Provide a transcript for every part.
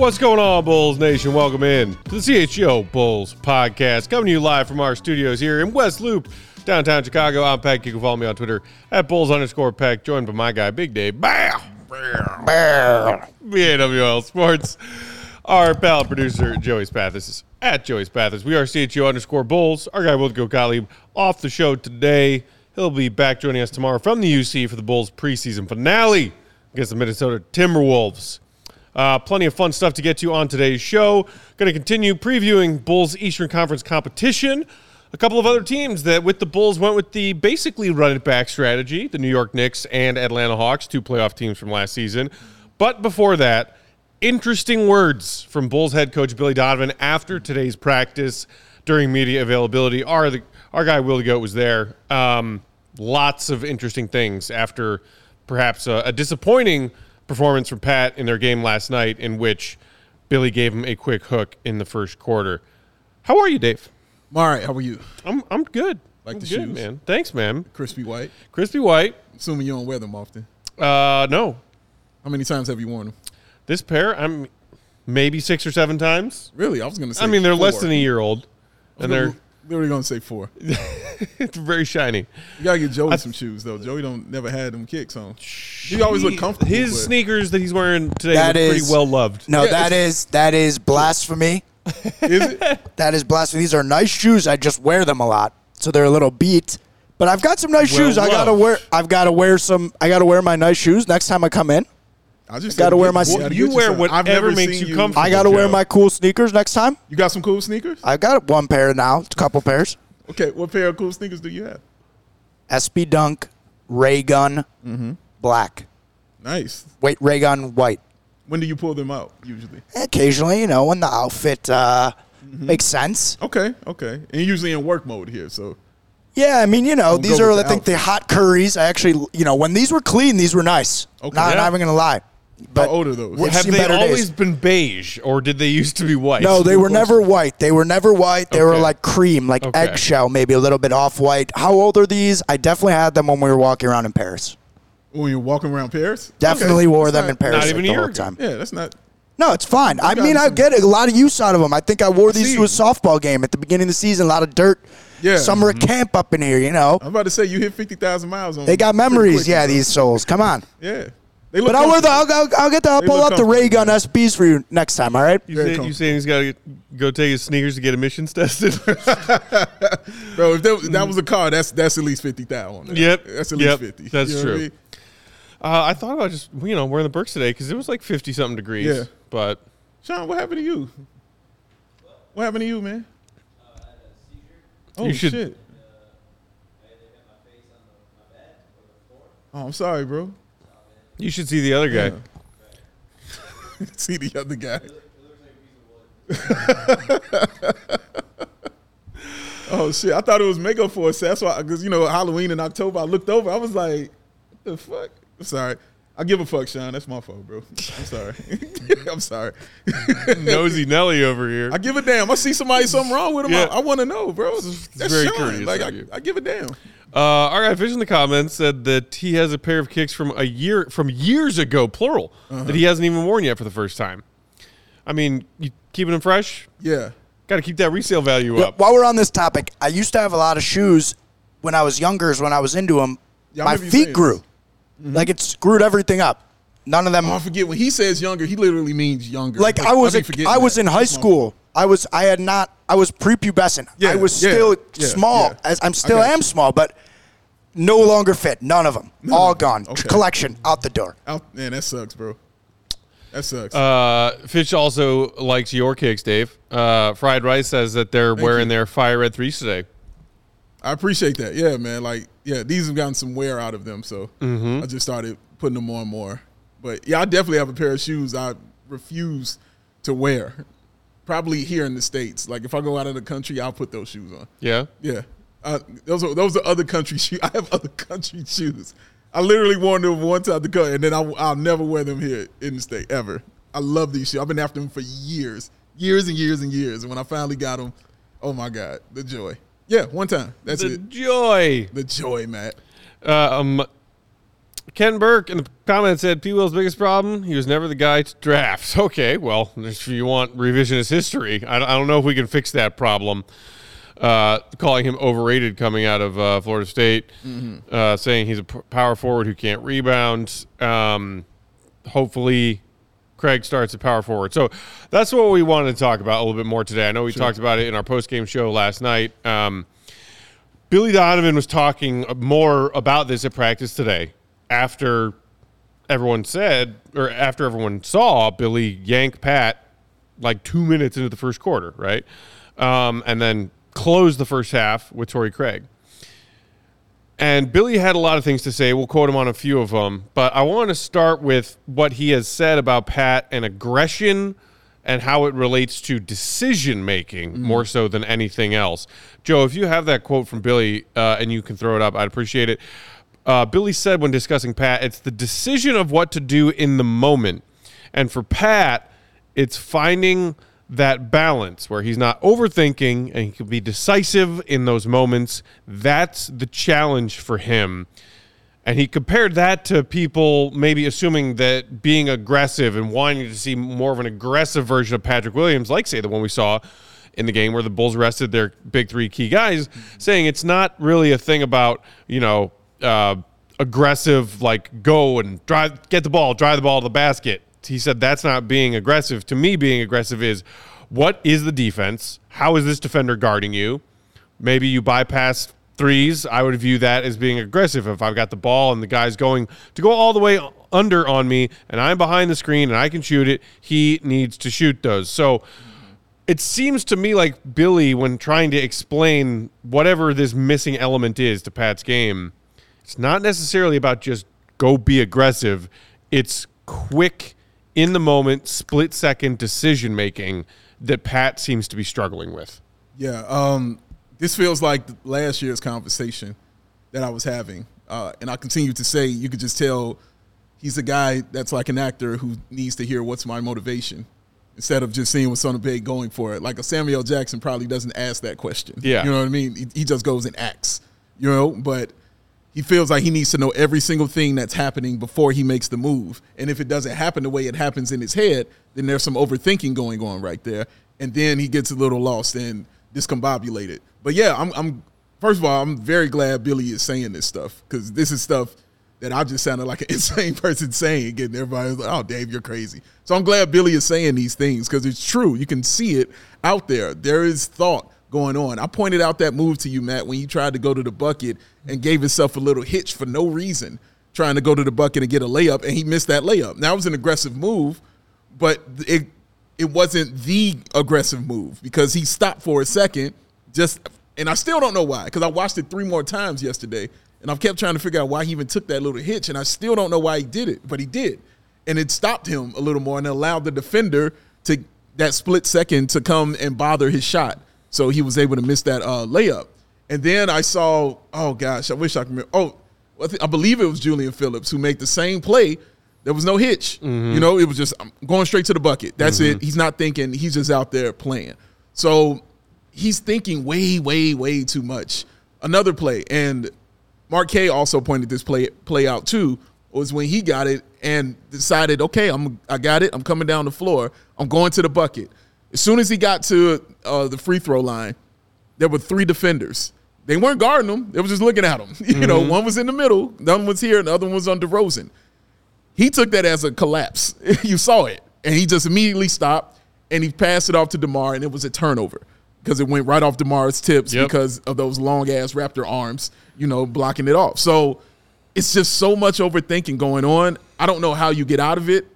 What's going on, Bulls Nation? Welcome in to the CHGO Bulls podcast, coming to you live from our studios here in West Loop, downtown Chicago. I'm Peck. You can follow me on Twitter at Bulls underscore Peck, joined by my guy, Big Dave. Bow! BAWL Sports. Our pal producer, Joey Spathis, is at Joey Spathis. We are CHGO underscore Bulls. Our guy, Wilco Gottlieb, off the show today. He'll be back joining us tomorrow from the UC for the Bulls preseason finale against the Minnesota Timberwolves. Uh, plenty of fun stuff to get to on today's show. Going to continue previewing Bulls Eastern Conference competition. A couple of other teams that, with the Bulls, went with the basically run it back strategy the New York Knicks and Atlanta Hawks, two playoff teams from last season. But before that, interesting words from Bulls head coach Billy Donovan after today's practice during media availability. Our, the, our guy, Willie Goat, was there. Um, lots of interesting things after perhaps a, a disappointing performance from Pat in their game last night, in which Billy gave him a quick hook in the first quarter. How are you, Dave? I'm all right. How are you? I'm I'm good. Like I'm the good, shoes? man. Thanks, man. Crispy white. Crispy white. Assuming you don't wear them often. Uh, no, How many times have you worn them? this pair I'm maybe six or seven times. Really? I was going to say. I mean, they're less than a year old, and gonna- they're literally going to say four. it's very shiny. You gotta get Joey some shoes though. Joey don't never had them kicks on. He always look comfortable. His but- sneakers that he's wearing today That look pretty well loved. No, Yeah, that is that is blasphemy. Is it? That is blasphemy. These are nice shoes. I just wear them a lot, so they're a little beat. But I've got some nice Well shoes. I gotta wear. I've got to wear some. I gotta wear my nice shoes next time I come in. I just Gotta wear get- my- you You get wear some. I've whatever never makes seen you comfortable. I gotta wear my cool sneakers next time. You got some cool sneakers? I've got one pair now. It's a couple pairs. Okay, what pair of cool sneakers do you have? SB Dunk, Ray Gun, Mm-hmm. black. Nice. Wait, Ray Gun white. When do you pull them out usually? Occasionally, you know, when the outfit uh, Mm-hmm. makes sense. Okay, okay. And usually in work mode here, so Yeah, I mean, you know, We'll these are, with I the think, the hot curries. I actually, you know, when these were clean, these were nice. Okay. Not, Yeah. not even going to lie. But how old are those? We've they better days. always been beige, or did they used to be white? No, they were never white. They were never white. They were like cream, like Okay. eggshell, maybe a little bit off white. How old are these? I definitely had them when we were walking around in Paris. when you're walking around Paris? Definitely Okay, wore that's them not- in Paris not like even a the year whole time. Yeah, that's not. No, it's fine. I got mean, I get a lot of use out of them. I think I wore these to a softball game at the beginning of the season. A lot of dirt. Yeah. Summer at camp up in here, you know. I'm about to say you hit fifty thousand miles on. Them. They got memories, quickly, yeah, bro. these souls. Come on. Yeah, they look. But I'll wear the. I'll. I'll, I'll get the. I'll They pull look out the ray gun comfortable. SBs for you next time. All right. You, Very say, you comfortable. saying he's got to go take his sneakers to get emissions tested? Bro, if that, that was a car, that's that's at least fifty thousand. Yep. that's at least Yep. fifty. That's You know what I true. mean? uh, I thought about just you know wearing the Birks today because it was like fifty something degrees. Yeah. But Sean, what happened to you? What happened to you, man? Oh You should- shit! Oh, I'm sorry, bro. You should see the other guy. See the other guy. oh shit! I thought it was makeup for a second. That's why, because you know, Halloween in October. I looked over. I was like, the fuck?" I'm sorry. I give a fuck, Sean. That's my fault, bro. I'm sorry. I'm sorry. Nosy Nelly over here. I give a damn. I see somebody something wrong with him. Yeah. I, I want to know, bro. That's very Sean. courteous Like of I, you. I give a damn. Uh, our guy Fish in the comments said that he has a pair of kicks from a year from years ago, plural, Uh-huh. that he hasn't even worn yet for the first time. I mean, you keeping them fresh? Yeah. Got to keep that resale value Well, up. While we're on this topic, I used to have a lot of shoes when I was younger. Is when I was into them, Yeah, my feet saying grew. this. Like it screwed everything up. None of them. Oh, I forget when he says younger, he literally means younger. like I was, be a- forgetting I was in high That's my school. I was, I had not, I was prepubescent. Yeah, I was yeah, still yeah, small. yeah. As I'm still got am you. small, but no longer fit. None of them. All of them. gone. Okay. Collection out the door. Out, man, that sucks, bro. That sucks. Uh, Fish also likes your kicks, Dave. Uh, Fried Rice says that they're wearing you. their fire red threes today. I appreciate that. Yeah, man. Like, yeah, these have gotten some wear out of them, so Mm-hmm. I just started putting them on more. And more. But yeah, I definitely have a pair of shoes I refuse to wear. Probably here in the states. Like, if I go out of the country, I'll put those shoes on. Yeah. Yeah, uh, those are those are other country shoes. I have other country shoes. I literally worn them one time to go, and then I'll, I'll never wear them here in the state ever. I love these shoes. I've been after them for years, years and years and years. And when I finally got them, oh my god, the joy. Yeah, one time. That's the it. The joy. The joy, Matt. Uh, um, Ken Burke in the comment said P. Will's biggest problem, he was never the guy to draft. Okay, well, if you want revisionist history, I, I don't know if we can fix that problem. Uh, calling him overrated coming out of uh, Florida State, uh, saying he's a p- power forward who can't rebound. Um, hopefully, Craig starts at power forward. So that's what we wanted to talk about a little bit more today. I know we talked about it in our post game show last night. Um, Billy Donovan was talking more about this at practice today after everyone said, or after everyone saw Billy yank Pat like two minutes into the first quarter, right? Um, and then close the first half with Torrey Craig. And Billy had a lot of things to say. We'll quote him on a few of them. But I want to start with what he has said about Pat and aggression and how it relates to decision making more so than anything else. Joe, if you have that quote from Billy uh, and you can throw it up, I'd appreciate it. Uh, Billy said when discussing Pat, it's the decision of what to do in the moment. And for Pat, it's finding that balance where he's not overthinking and he can be decisive in those moments. That's the challenge for him. And he compared that to people maybe assuming that being aggressive and wanting to see more of an aggressive version of Patrick Williams, like, say, the one we saw in the game where the Bulls rested their big three key guys, saying it's not really a thing about, you know, uh, aggressive, like go and drive, get the ball, drive the ball to the basket. He said that's not being aggressive. To me, being aggressive is what is the defense? How is this defender guarding you? Maybe you bypass threes. I would view that as being aggressive. If I've got the ball and the guy's going to go all the way under on me and I'm behind the screen and I can shoot it, he needs to shoot those. So it seems to me like Billy, when trying to explain whatever this missing element is to Pat's game, it's not necessarily about just go be aggressive. It's quick, in the moment, split second decision making that Pat seems to be struggling with. Yeah, um, this feels like last year's conversation that I was having, uh, and I continue to say you could just tell he's a guy that's like an actor who needs to hear what's my motivation instead of just seeing what's on the page going for it. Like a Samuel Jackson probably doesn't ask that question. Yeah. you know what I mean. He, he just goes and acts. You know, but he feels like he needs to know every single thing that's happening before he makes the move. And if it doesn't happen the way it happens in his head, then there's some overthinking going on right there. And then he gets a little lost and discombobulated. But yeah, I'm, I'm first of all, I'm very glad Billy is saying this stuff because this is stuff that I just sounded like an insane person saying, getting everybody like, "Oh, Dave, you're crazy." So I'm glad Billy is saying these things because it's true. You can see it out there. There is thought going on. I pointed out that move to you, Matt, when you tried to go to the bucket and gave himself a little hitch for no reason, trying to go to the bucket and get a layup, and he missed that layup. Now it was an aggressive move, but it it wasn't the aggressive move because he stopped for a second, just and I still don't know why because I watched it three more times yesterday, and I've kept trying to figure out why he even took that little hitch, and I still don't know why he did it, but he did, and it stopped him a little more and allowed the defender to that split second to come and bother his shot. So he was able to miss that uh, layup. And then I saw, oh gosh, I wish I could remember. Oh, I, th- I believe it was Julian Phillips who made the same play. There was no hitch. You know, it was just I'm going straight to the bucket. That's it. He's not thinking. He's just out there playing. So he's thinking way, way, way too much. Another play, and Mark K also pointed this play play out too. Was when he got it and decided, okay, I'm I got it. I'm coming down the floor. I'm going to the bucket. As soon as he got to uh, the free throw line, there were three defenders. They weren't guarding him. They were just looking at him. You know, one was in the middle, the other was here, and the other one was on DeRozan. He took that as a collapse. you saw it. And he just immediately stopped and he passed it off to DeMar, and it was a turnover because it went right off DeMar's tips Yep. because of those long ass Raptor arms, you know, blocking it off. So it's just so much overthinking going on. I don't know how you get out of it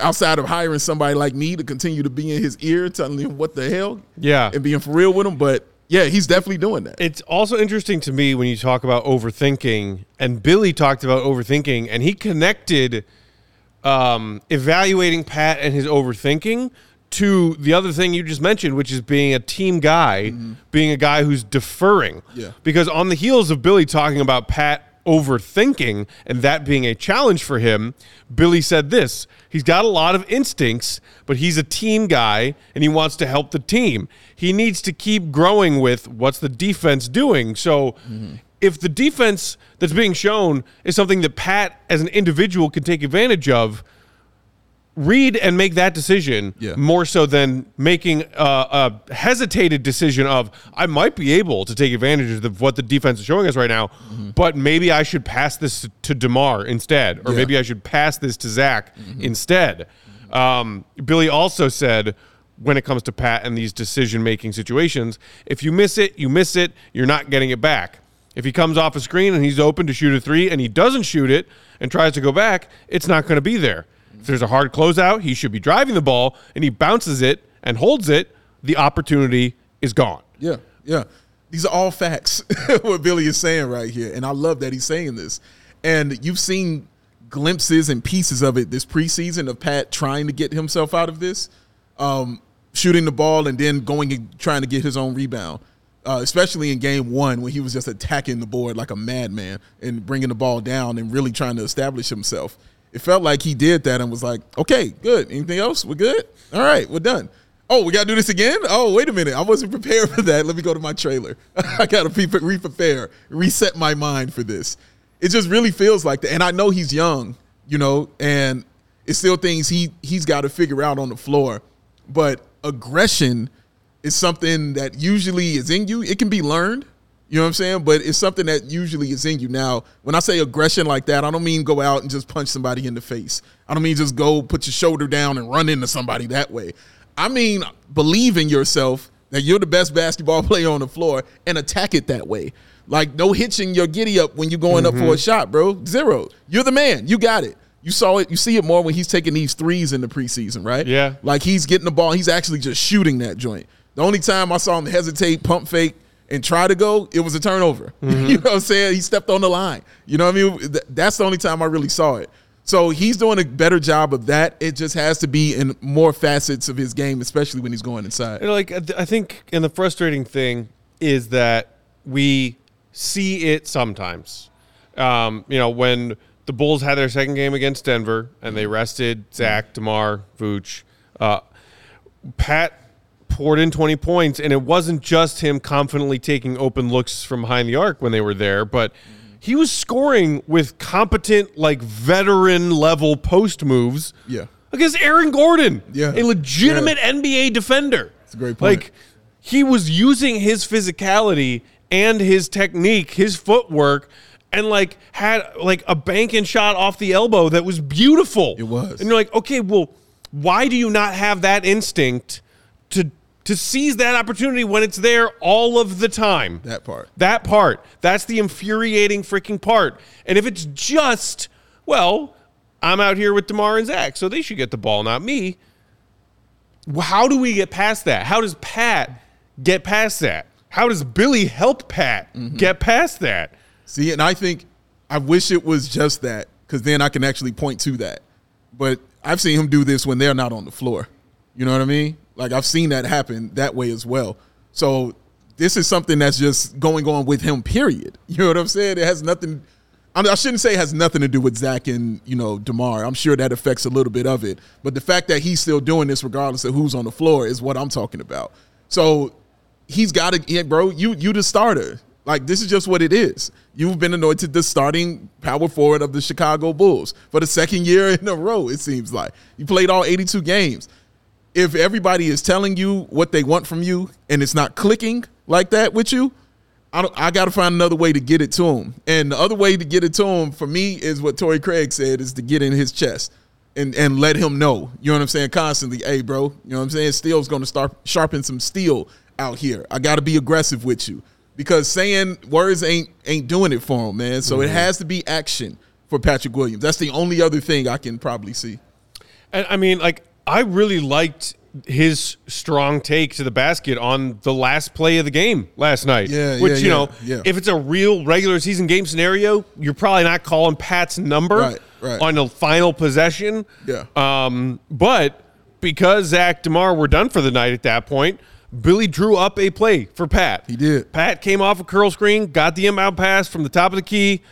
outside of hiring somebody like me to continue to be in his ear, telling him what the hell, Yeah. and being for real with him. But yeah, he's definitely doing that. It's also interesting to me when you talk about overthinking, and Billy talked about overthinking, and he connected um, evaluating Pat and his overthinking to the other thing you just mentioned, which is being a team guy, being a guy who's deferring. Yeah. Because on the heels of Billy talking about Pat overthinking and that being a challenge for him, Billy said this He's got a lot of instincts, but he's a team guy and he wants to help the team. He needs to keep growing with what's the defense doing. So mm-hmm. if the defense that's being shown is something that Pat as an individual can take advantage of, read and make that decision Yeah. more so than making a, a hesitated decision of I might be able to take advantage of what the defense is showing us right now, but maybe I should pass this to DeMar instead, or Yeah. maybe I should pass this to Zach instead. Um, Billy also said when it comes to Pat and these decision making situations, if you miss it, you miss it. You're not getting it back. If he comes off a screen and he's open to shoot a three and he doesn't shoot it and tries to go back, it's not going to be there. If there's a hard closeout, he should be driving the ball and he bounces it and holds it, the opportunity is gone. Yeah, yeah. These are all facts. what Billy is saying right here, and I love that he's saying this. And you've seen glimpses and pieces of it this preseason of Pat trying to get himself out of this, um, shooting the ball and then going and trying to get his own rebound. Uh, especially in game one when he was just attacking the board like a madman and bringing the ball down and really trying to establish himself. It felt like he did that and was like, okay, good. Anything else? We're good? All right, we're done. Oh, we got to do this again? Oh, wait a minute. I wasn't prepared for that. Let me go to my trailer. I got to re prepare, reset my mind for this. It just really feels like that. And I know he's young, you know, and it's still things he, he's got to figure out on the floor. But aggression is something that usually is in you. It can be learned. You know what I'm saying? But it's something that usually is in you. Now, when I say aggression like that, I don't mean go out and just punch somebody in the face. I don't mean just go put your shoulder down and run into somebody that way. I mean believe in yourself that you're the best basketball player on the floor and attack it that way. Like no hitching your giddy up when you're going up for a mm-hmm. shot, bro. Zero. You're the man. You got it. You saw it. You see it more when he's taking these threes in the preseason, right? Yeah. Like he's getting the ball. He's actually just shooting that joint. The only time I saw him hesitate, pump fake, and try to go, it was a turnover. you know what I'm saying? He stepped on the line. You know what I mean? That's the only time I really saw it. So he's doing a better job of that. It just has to be in more facets of his game, especially when he's going inside. You know, like I I think, and the frustrating thing is that we see it sometimes. Um, you know, when the Bulls had their second game against Denver and they rested Zach, DeMar, Vooch, uh, Pat poured in 20 points, and it wasn't just him confidently taking open looks from behind the arc when they were there, but he was scoring with competent, like veteran level post moves Yeah. against Aaron Gordon, Yeah. a legitimate NBA defender. That's a great point. Like he was using his physicality and his technique, his footwork, and like had like a banking shot off the elbow that was beautiful. It was. and you're like, okay, well, why do you not have that instinct to to seize that opportunity when it's there all of the time? That part. That part. That's the infuriating freaking part. And if it's just, well, I'm out here with DeMar and Zach, so they should get the ball, not me. How do we get past that? How does Pat get past that? How does Billy help Pat Mm-hmm. get past that? See, and I think I wish it was just that because then I can actually point to that. But I've seen him do this when they're not on the floor. You know what I mean? Like I've seen that happen that way as well. So this is something that's just going on with him. Period. You know what I'm saying? It has nothing. I, mean, I shouldn't say it has nothing to do with Zach and you know DeMar. I'm sure that affects a little bit of it. But the fact that he's still doing this regardless of who's on the floor is what I'm talking about. So he's got to, yeah, bro. You you the starter. Like this is just what it is. You've been anointed the starting power forward of the Chicago Bulls for the second year in a row. It seems like you played all 82 games. If everybody is telling you what they want from you and it's not clicking like that with you, I, don't, I got to find another way to get it to him. And the other way to get it to him for me is what Torrey Craig said: is to get in his chest and and let him know. You know what I'm saying? Constantly, hey, bro. You know what I'm saying? Steel's going to start sharpen some steel out here. I got to be aggressive with you because saying words ain't ain't doing it for him, man. So it mm-hmm. has to be action for Patrick Williams. That's the only other thing I can probably see. And I mean, like, I really liked his strong take to the basket on the last play of the game last night. Yeah, which yeah, you yeah, know, yeah. if it's a real regular season game scenario, you're probably not calling Pat's number Right, right. on the final possession. Yeah. Um, but because Zach DeMar were done for the night at that point, Billy drew up a play for Pat. He did. Pat came off a curl screen, got the inbound pass from the top of the key,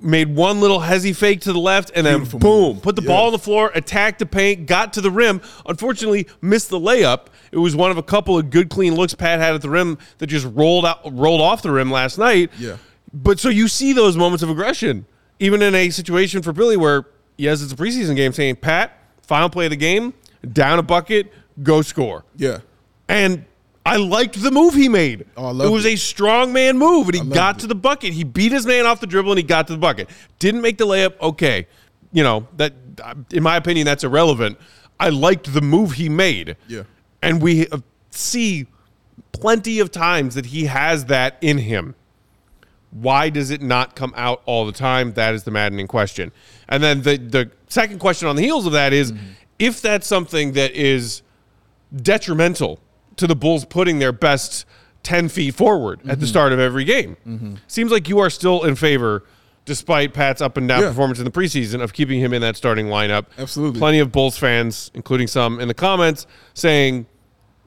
made one little hezzy fake to the left, and then Beautiful boom, move. put the Yeah. ball on the floor, attacked the paint, got to the rim. Unfortunately, missed the layup. It was one of a couple of good clean looks Pat had at the rim that just rolled out, rolled off the rim last night. Yeah. But so you see those moments of aggression, even in a situation for Billy where, yes, it's a preseason game, saying, Pat, final play of the game, down a bucket, go score. Yeah. And I liked the move he made. Oh, it was it. a strong man move, and he got it. to the bucket. He beat his man off the dribble, and he got to the bucket. Didn't make the layup. Okay, you know that. In my opinion, that's irrelevant. I liked the move he made. Yeah. and we see plenty of times that he has that in him. Why does it not come out all the time? That is the maddening question. And then the the second question on the heels of that is, mm-hmm. if that's something that is detrimental to the Bulls putting their best 10 feet forward at the mm-hmm. start of every game. Mm-hmm. Seems like you are still in favor, despite Pat's up and down Yeah. performance in the preseason, of keeping him in that starting lineup. Absolutely. Plenty of Bulls fans, including some in the comments, saying,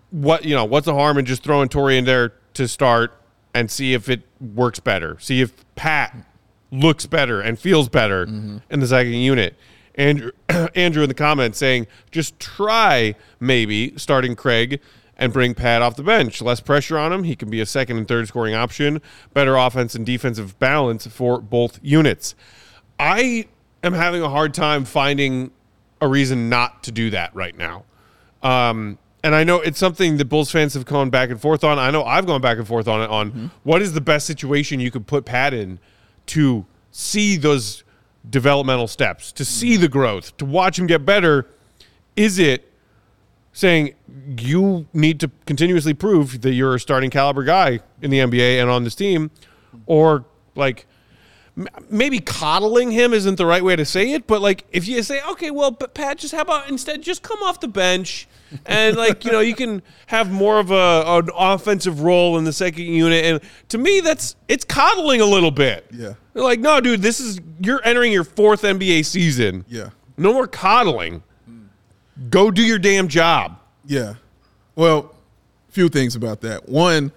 what you know, what's the harm in just throwing Torrey in there to start and see if it works better? See if Pat looks better and feels better mm-hmm. in the second unit. Andrew, Andrew in the comments saying, just try maybe starting Craig and bring Pat off the bench. Less pressure on him. He can be a second and third scoring option. Better offense and defensive balance for both units. I am having a hard time finding a reason not to do that right now. Um, and I know it's something that Bulls fans have gone back and forth on. I know I've gone back and forth on it on what is the best situation you could put Pat in to see those developmental steps, to see the growth, to watch him get better. Is it saying you need to continuously prove that you're a starting caliber guy in the NBA and on this team, or like maybe coddling him isn't the right way to say it, but like if you say, okay, well, but Pat, just how about instead just come off the bench and like you know you can have more of a an offensive role in the second unit, and to me that's it's coddling a little bit. Yeah. They're like, no, dude, this is you're entering your fourth NBA season. Yeah. no more coddling. Go do your damn job. Yeah. Well, few things about that. One,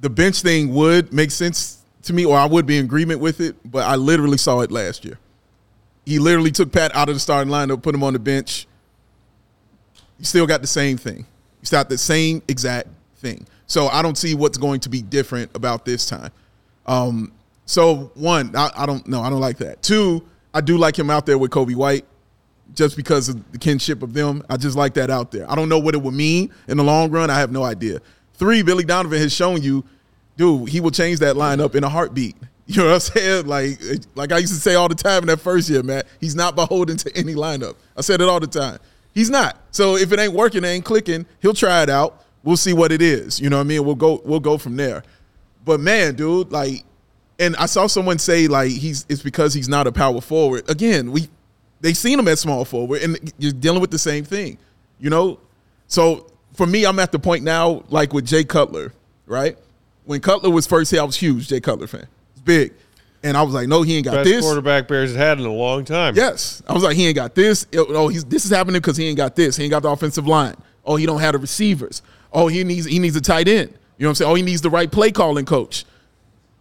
the bench thing would make sense to me, or I would be in agreement with it, but I literally saw it last year. He literally took Pat out of the starting lineup, put him on the bench. You still got the same thing. You still got the same exact thing. So I don't see what's going to be different about this time. Um, so one, I, I don't know. I don't like that. Two, I do like him out there with Coby White just because of the kinship of them. I just like that out there. I don't know what it would mean in the long run. I have no idea. Three, Billy Donovan has shown you, dude, he will change that lineup in a heartbeat. You know what I'm saying? Like, like I used to say all the time in that first year, man. He's not beholden to any lineup. I said it all the time. He's not. So if it ain't working, it ain't clicking, he'll try it out. We'll see what it is. You know what I mean? We'll go. We'll go from there. But man, dude, like, and I saw someone say like he's it's because he's not a power forward. Again, we they seen him at small forward, and you're dealing with the same thing, you know. So for me, I'm at the point now, like with Jay Cutler, right? When Cutler was first here, I was huge Jay Cutler fan. It's big, and I was like, no, he ain't got Best this. quarterback Bears have had in a long time. Yes, I was like, he ain't got this. Oh, he's this is happening because he ain't got this. He ain't got the offensive line. Oh, he don't have the receivers. Oh, he needs he needs a tight end. You know what I'm saying? Oh, he needs the right play calling coach.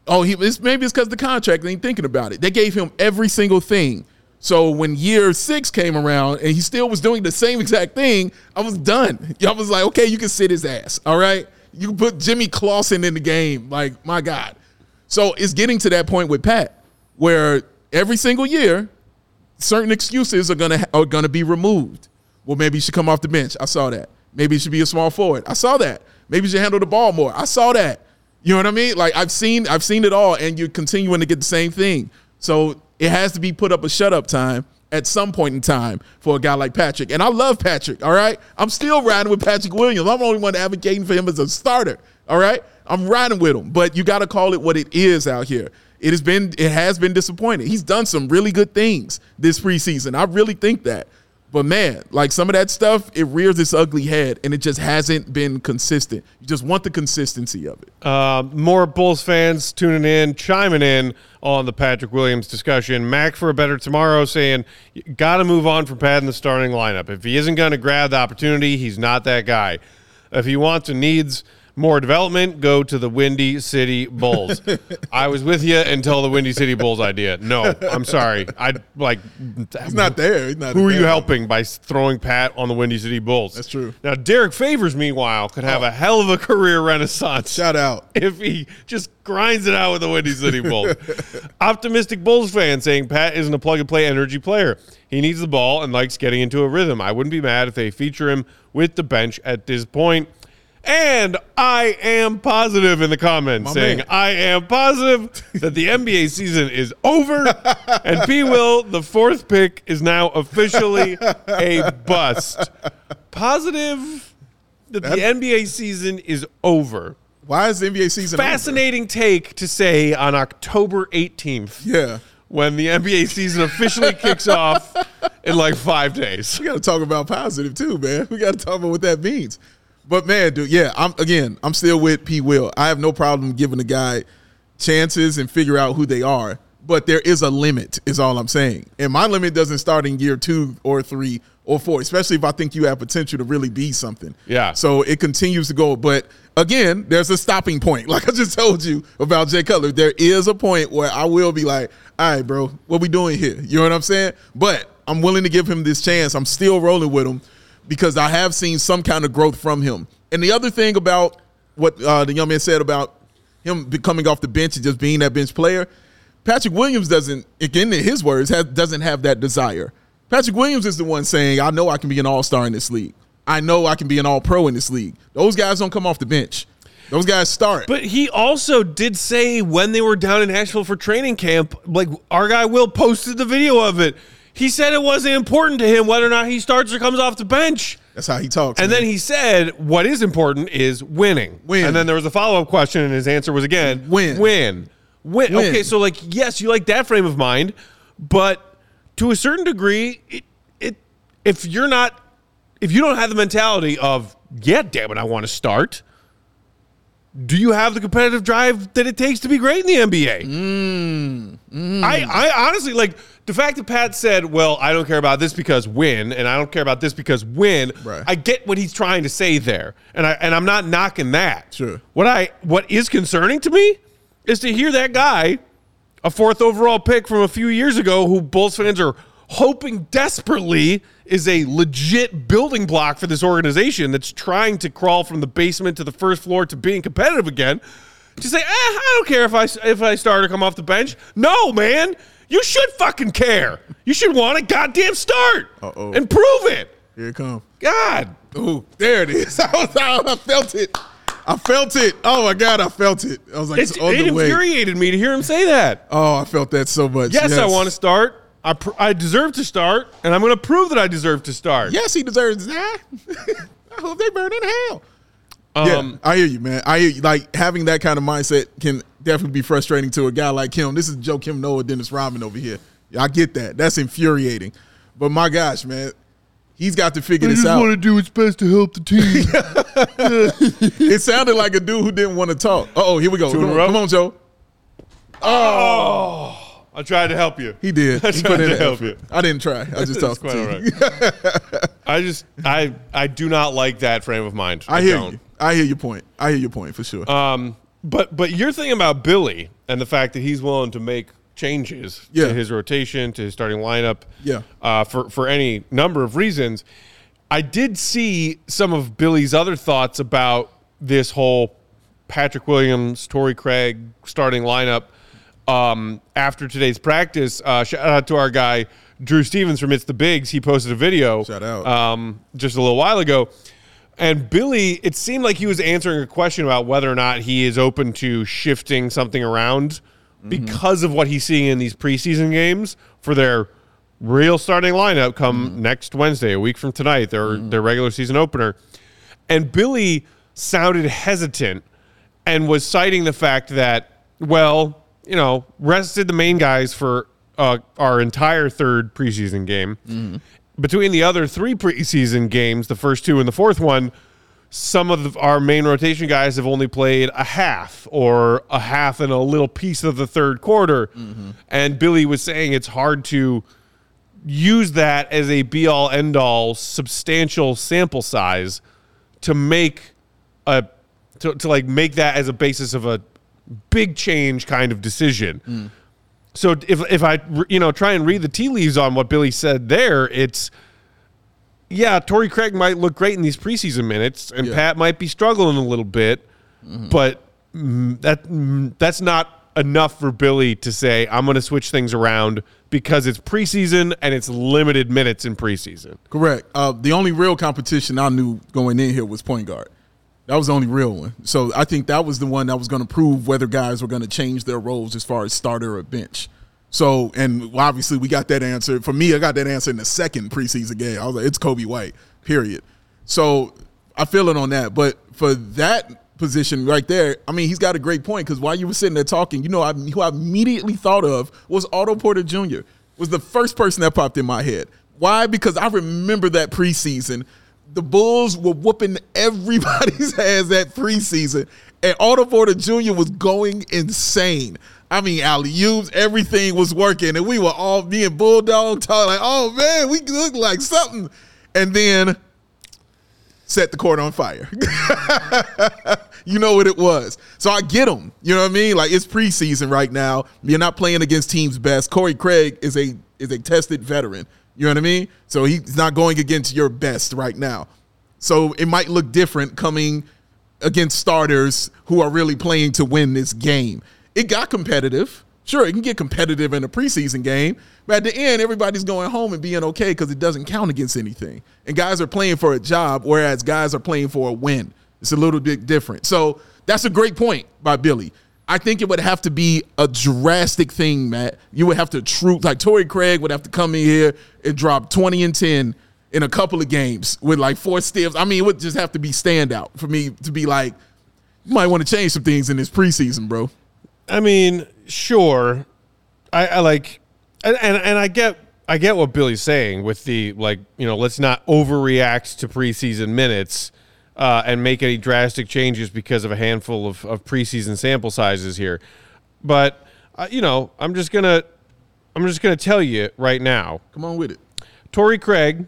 Oh, he it's, maybe it's because the contract. They ain't thinking about it. They gave him every single thing. So when year six came around and he still was doing the same exact thing, I was done. I was like, okay, you can sit his ass. All right, you can put Jimmy Clausen in the game. Like my God. So it's getting to that point with Pat, where every single year, certain excuses are gonna are gonna be removed. Well, maybe he should come off the bench. I saw that. Maybe he should be a small forward. I saw that. Maybe he should handle the ball more. I saw that. You know what I mean? Like I've seen I've seen it all, and you're continuing to get the same thing. So it has to be put up a shut up time at some point in time for a guy like Patrick. And I love Patrick. All right, I'm still riding with Patrick Williams. I'm the only one advocating for him as a starter. All right, I'm riding with him, but you got to call it what it is out here. It has been it has been disappointing. He's done some really good things this preseason. I really think that. But man, like some of that stuff, it rears its ugly head, and it just hasn't been consistent. You just want the consistency of it. Uh, more Bulls fans tuning in, chiming in on the Patrick Williams discussion. Mac for a better tomorrow saying, got to move on from Pat in the starting lineup. If he isn't going to grab the opportunity, he's not that guy. If he wants and needs More development, go to the Windy City Bulls. I was with you until the Windy City Bulls idea. No, I'm sorry. I like. He's not there. He's not Who are you helping by throwing Pat on the Windy City Bulls? That's true. Now, Derrick Favors, meanwhile, could have oh. a hell of a career renaissance Shout out. if he just grinds it out with the Windy City Bulls. Optimistic Bulls fan saying Pat isn't a plug and play energy player. He needs the ball and likes getting into a rhythm. I wouldn't be mad if they feature him with the bench at this point. And I am positive in the comments My saying man. I am positive that the NBA season is over and P Will, the fourth pick, is now officially a bust. Positive that the NBA season is over Why is the NBA season over? fascinating take to say on October 18th Yeah. when the NBA season officially kicks off in like five days. We got to talk about positive too, man. We got to talk about what that means. But man, dude, yeah, I'm again, I'm still with P. Will. I have no problem giving a guy chances and figure out who they are. But there is a limit, is all I'm saying. And my limit doesn't start in year two or three or four, especially if I think you have potential to really be something. Yeah. So it continues to go. But again, there's a stopping point. Like I just told you about Jay Cutler, there is a point where I will be like, all right, bro, what we doing here? You know what I'm saying? But I'm willing to give him this chance. I'm still rolling with him because I have seen some kind of growth from him. And the other thing about what uh, the young man said about him coming off the bench and just being that bench player, Patrick Williams doesn't, again, in his words, has, doesn't have that desire. Patrick Williams is the one saying, I know I can be an all star in this league. I know I can be an all pro in this league. Those guys don't come off the bench. Those guys start. But he also did say when they were down in Nashville for training camp, like our guy Will posted the video of it. He said it wasn't important to him whether or not he starts or comes off the bench. That's how he talks. And man. then he said, "What is important is winning." Win. And then there was a follow up question, and his answer was again, Win. win, win." Win. Okay, so like, yes, you like that frame of mind, but to a certain degree, it, it if you're not, if you don't have the mentality of, "Yeah, damn it, I want to start," do you have the competitive drive that it takes to be great in the NBA? Mm, I, I honestly like the fact that Pat said, "Well, I don't care about this because win, and I don't care about this because win." Right. I get what he's trying to say there, and I and I'm not knocking that. Sure. What I what is concerning to me is to hear that guy, a fourth overall pick from a few years ago, who Bulls fans are hoping desperately is a legit building block for this organization that's trying to crawl from the basement to the first floor to being competitive again. To say, eh, I don't care if I if I start or come off the bench. No, man, you should fucking care. You should want a goddamn start Uh-oh. and prove it. Here it comes. God, Oh, there it is. I, was, I felt it. I felt it. Oh my God, I felt it. I was like, it, it's on it the way. infuriated me to hear him say that. Oh, I felt that so much. Yes, I want to start. I, pr- I deserve to start, and I'm going to prove that I deserve to start. Yes, he deserves that. I hope they burn in hell. Um, yeah, I hear you, man. I hear you. Like having that kind of mindset can definitely be frustrating to a guy like him. This is Joakim Noah, Dennis Rodman over here. I get that. That's infuriating. But my gosh, man, he's got to figure this out. Want to do what's best to help the team. it sounded like a dude who didn't want to talk. Oh, here we go. Come on, row? come on, Joe. I tried to help you. He did. I He tried put in to help effort. you. I didn't try. I just talked to you. right. I just I I do not like that frame of mind. I hear don't. you. I hear your point. I hear your point for sure. Um, but but your thing about Billy and the fact that he's willing to make changes Yeah. to his rotation, to his starting lineup, Yeah. uh, for for any number of reasons. I did see some of Billy's other thoughts about this whole Patrick Williams, Torrey Craig starting lineup um, after today's practice. Uh, shout out to our guy Drew Stevens from It's the Bigs. He posted a video Shout out. um, just a little while ago. And Billy, it seemed like he was answering a question about whether or not he is open to shifting something around because of what he's seeing in these preseason games for their real starting lineup come next Wednesday, a week from tonight, their their regular season opener. And Billy sounded hesitant and was citing the fact that, well, you know, rested the main guys for uh, our entire third preseason game. Between the other three preseason games, the first two and the fourth one, some of the, our main rotation guys have only played a half or a half and a little piece of the third quarter. And Billy was saying it's hard to use that as a be all end all substantial sample size to make a to, to like make that as a basis of a big change kind of decision. So if if I you know try and read the tea leaves on what Billy said there, it's yeah, Torrey Craig might look great in these preseason minutes, and Yeah. Pat might be struggling a little bit, but mm, that mm, that's not enough for Billy to say I'm going to switch things around because it's preseason and it's limited minutes in preseason. Correct. Uh, the only real competition I knew going in here was point guard. That was the only real one. So I think that was the one that was going to prove whether guys were going to change their roles as far as starter or bench. So, and obviously we got that answer. For me, I got that answer in the second preseason game. I was like, it's Coby White, period. So I feel it on that. But for that position right there, I mean, he's got a great point because while you were sitting there talking, you know, I, who I immediately thought of was Otto Porter Jr. was the first person that popped in my head. Why? Because I remember that preseason. The Bulls were whooping everybody's ass that preseason, and Otto Porter Jr. was going insane. I mean, alley oops, everything was working, and we were all me and Bulldog talking like, "Oh man, we look like something," and then set the court on fire. you know what it was. So I get them. You know what I mean? Like it's preseason right now. You're not playing against teams best. Torrey Craig is a is a tested veteran. You know what I mean? So he's not going against your best right now. So it might look different coming against starters who are really playing to win this game. It got competitive. Sure, it can get competitive in a preseason game, but at the end, everybody's going home and being okay because it doesn't count against anything. And guys are playing for a job, whereas guys are playing for a win. It's a little bit different. So that's a great point by Billy. I think it would have to be a drastic thing, Matt. You would have to true like Torrey Craig would have to come in here and drop 20 and 10 in a couple of games with like four steals. I mean, it would just have to be standout for me to be like, you might want to change some things in this preseason, bro. I mean, sure. I, I like, and, and and I get I get what Billy's saying with the like, you know, let's not overreact to preseason minutes uh, and make any drastic changes because of a handful of, of preseason sample sizes here. But uh, you know, I'm just gonna I'm just gonna tell you right now. Come on with it. Torrey Craig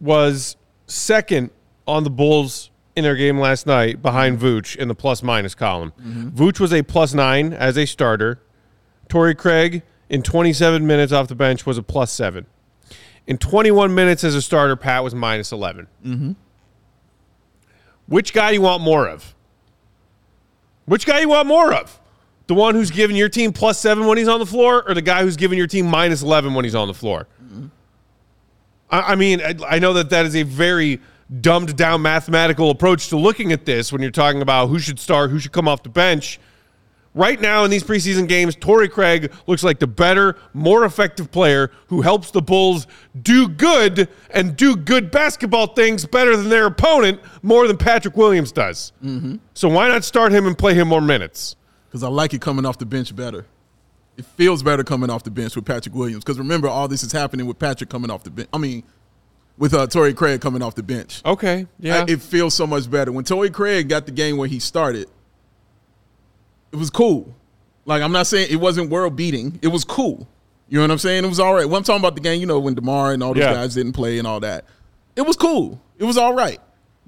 was second on the Bulls in their game last night behind Vooch in the plus minus column. Vooch was a plus nine as a starter. Torrey Craig in 27 minutes off the bench was a plus seven. In 21 minutes as a starter, Pat was minus 11. Mm-hmm. Which guy do you want more of? Which guy you want more of? The one who's giving your team plus seven when he's on the floor, or the guy who's giving your team minus 11 when he's on the floor? I, I mean, I, I know that that is a very dumbed down mathematical approach to looking at this when you're talking about who should start, who should come off the bench. Right now in these preseason games, Torrey Craig looks like the better, more effective player who helps the Bulls do good and do good basketball things better than their opponent more than Patrick Williams does. So why not start him and play him more minutes? Because I like it coming off the bench better. It feels better coming off the bench with Patrick Williams. Because remember, all this is happening with Patrick coming off the bench. I mean, with uh, Torrey Craig coming off the bench. Okay, yeah. I- it feels so much better. When Torrey Craig got the game where he started, it was cool. Like I'm not saying it wasn't world beating. It was cool. You know what I'm saying? It was all right. When I'm talking about the game, you know, when DeMar and all those Yeah. guys didn't play and all that. It was cool. It was all right.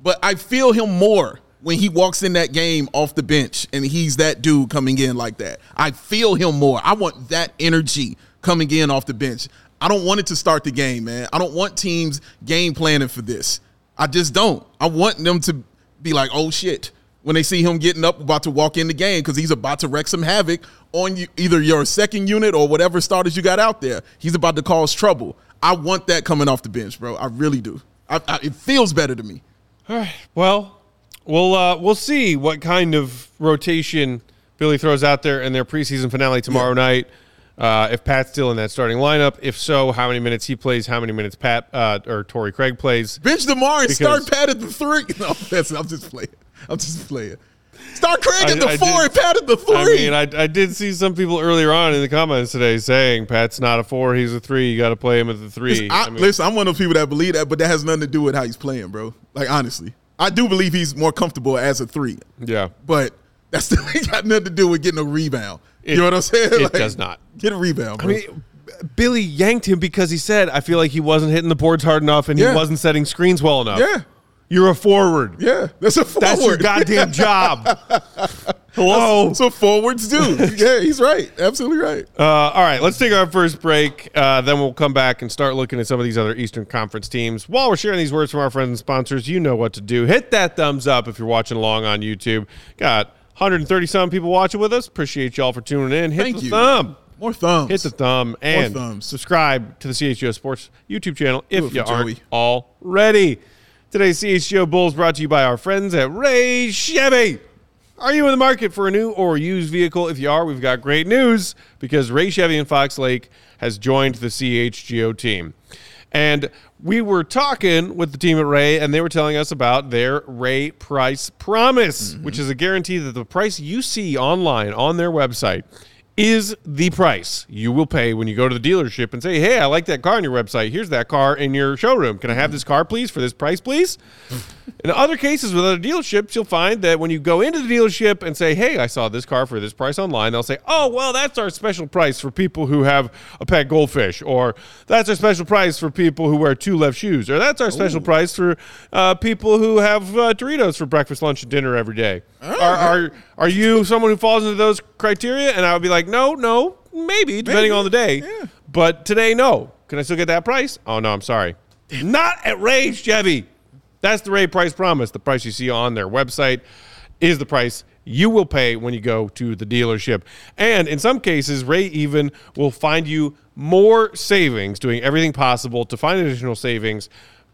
But I feel him more when he walks in that game off the bench and he's that dude coming in like that. I feel him more. I want that energy coming in off the bench. I don't want it to start the game, man. I don't want teams game planning for this. I just don't. I want them to be like, oh shit, when they see him getting up, about to walk in the game because he's about to wreak some havoc on you, either your second unit or whatever starters you got out there. He's about to cause trouble. I want that coming off the bench, bro. I really do. I, I, it feels better to me. All right. Well, we'll uh, we'll see what kind of rotation Billy throws out there in their preseason finale tomorrow night. Uh, if Pat's still in that starting lineup, if so, how many minutes he plays, how many minutes Pat uh, or Torrey Craig plays. Bench DeMar and Because- start Pat at the three. No, that's I'm just playing. I'm just playing. Start Craig at the I four did- and Pat at the three. I mean, I, I did see some people earlier on in the comments today saying Pat's not a four, he's a three. You got to play him at the three. I, I mean, listen, I'm one of those people that believe that, but that has nothing to do with how he's playing, bro. Like honestly, I do believe he's more comfortable as a three, yeah, but that's still ain't got nothing to do with getting a rebound. It- you know what I'm saying? it does not. Get a rebound, I mean, Billy yanked him because he said, "I feel like he wasn't hitting the boards hard enough and Yeah. he wasn't setting screens well enough." yeah, You're a forward. Yeah, that's a forward. That's your goddamn job. Hello. So forwards do. yeah, he's right. Absolutely right. Uh, all right, let's take our first break. Uh, then we'll come back and start looking at some of these other Eastern Conference teams. While we're sharing these words from our friends and sponsors, you know what to do. Hit that thumbs up if you're watching along on YouTube. Got 130 some people watching with us. Appreciate y'all for tuning in. Hit Thank the you. thumb. More thumbs. Hit the thumb and thumbs. subscribe to the CHGO Sports YouTube channel if you aren't Joey. already. Today's CHGO Bulls brought to you by our friends at Ray Chevy. Are you in the market for a new or used vehicle? If you are, we've got great news because Ray Chevy in Fox Lake has joined the CHGO team. And we were talking with the team at Ray, and they were telling us about their Ray Price Promise, mm-hmm. which is a guarantee that the price you see online on their website is the price you will pay when you go to the dealership and say, Hey, I like that car on your website. Here's that car in your showroom. Can I have this car, please, for this price, please? In other cases with other dealerships, you'll find that when you go into the dealership and say, Hey, I saw this car for this price online, they'll say, Oh, well, that's our special price for people who have a pet goldfish, or that's our special price for people who wear two left shoes, or that's our special price for uh, people who have uh, Doritos for breakfast, lunch, and dinner every day. Are, are, are you someone who falls into those criteria? And I would be like, No, no, maybe, depending Maybe, on the day. yeah. But today, no. Can I still get that price? Oh, no, I'm sorry. Not at Ray Chevy. That's the Ray Price Promise. The price you see on their website is the price you will pay when you go to the dealership. And in some cases, Ray even will find you more savings, doing everything possible to find additional savings,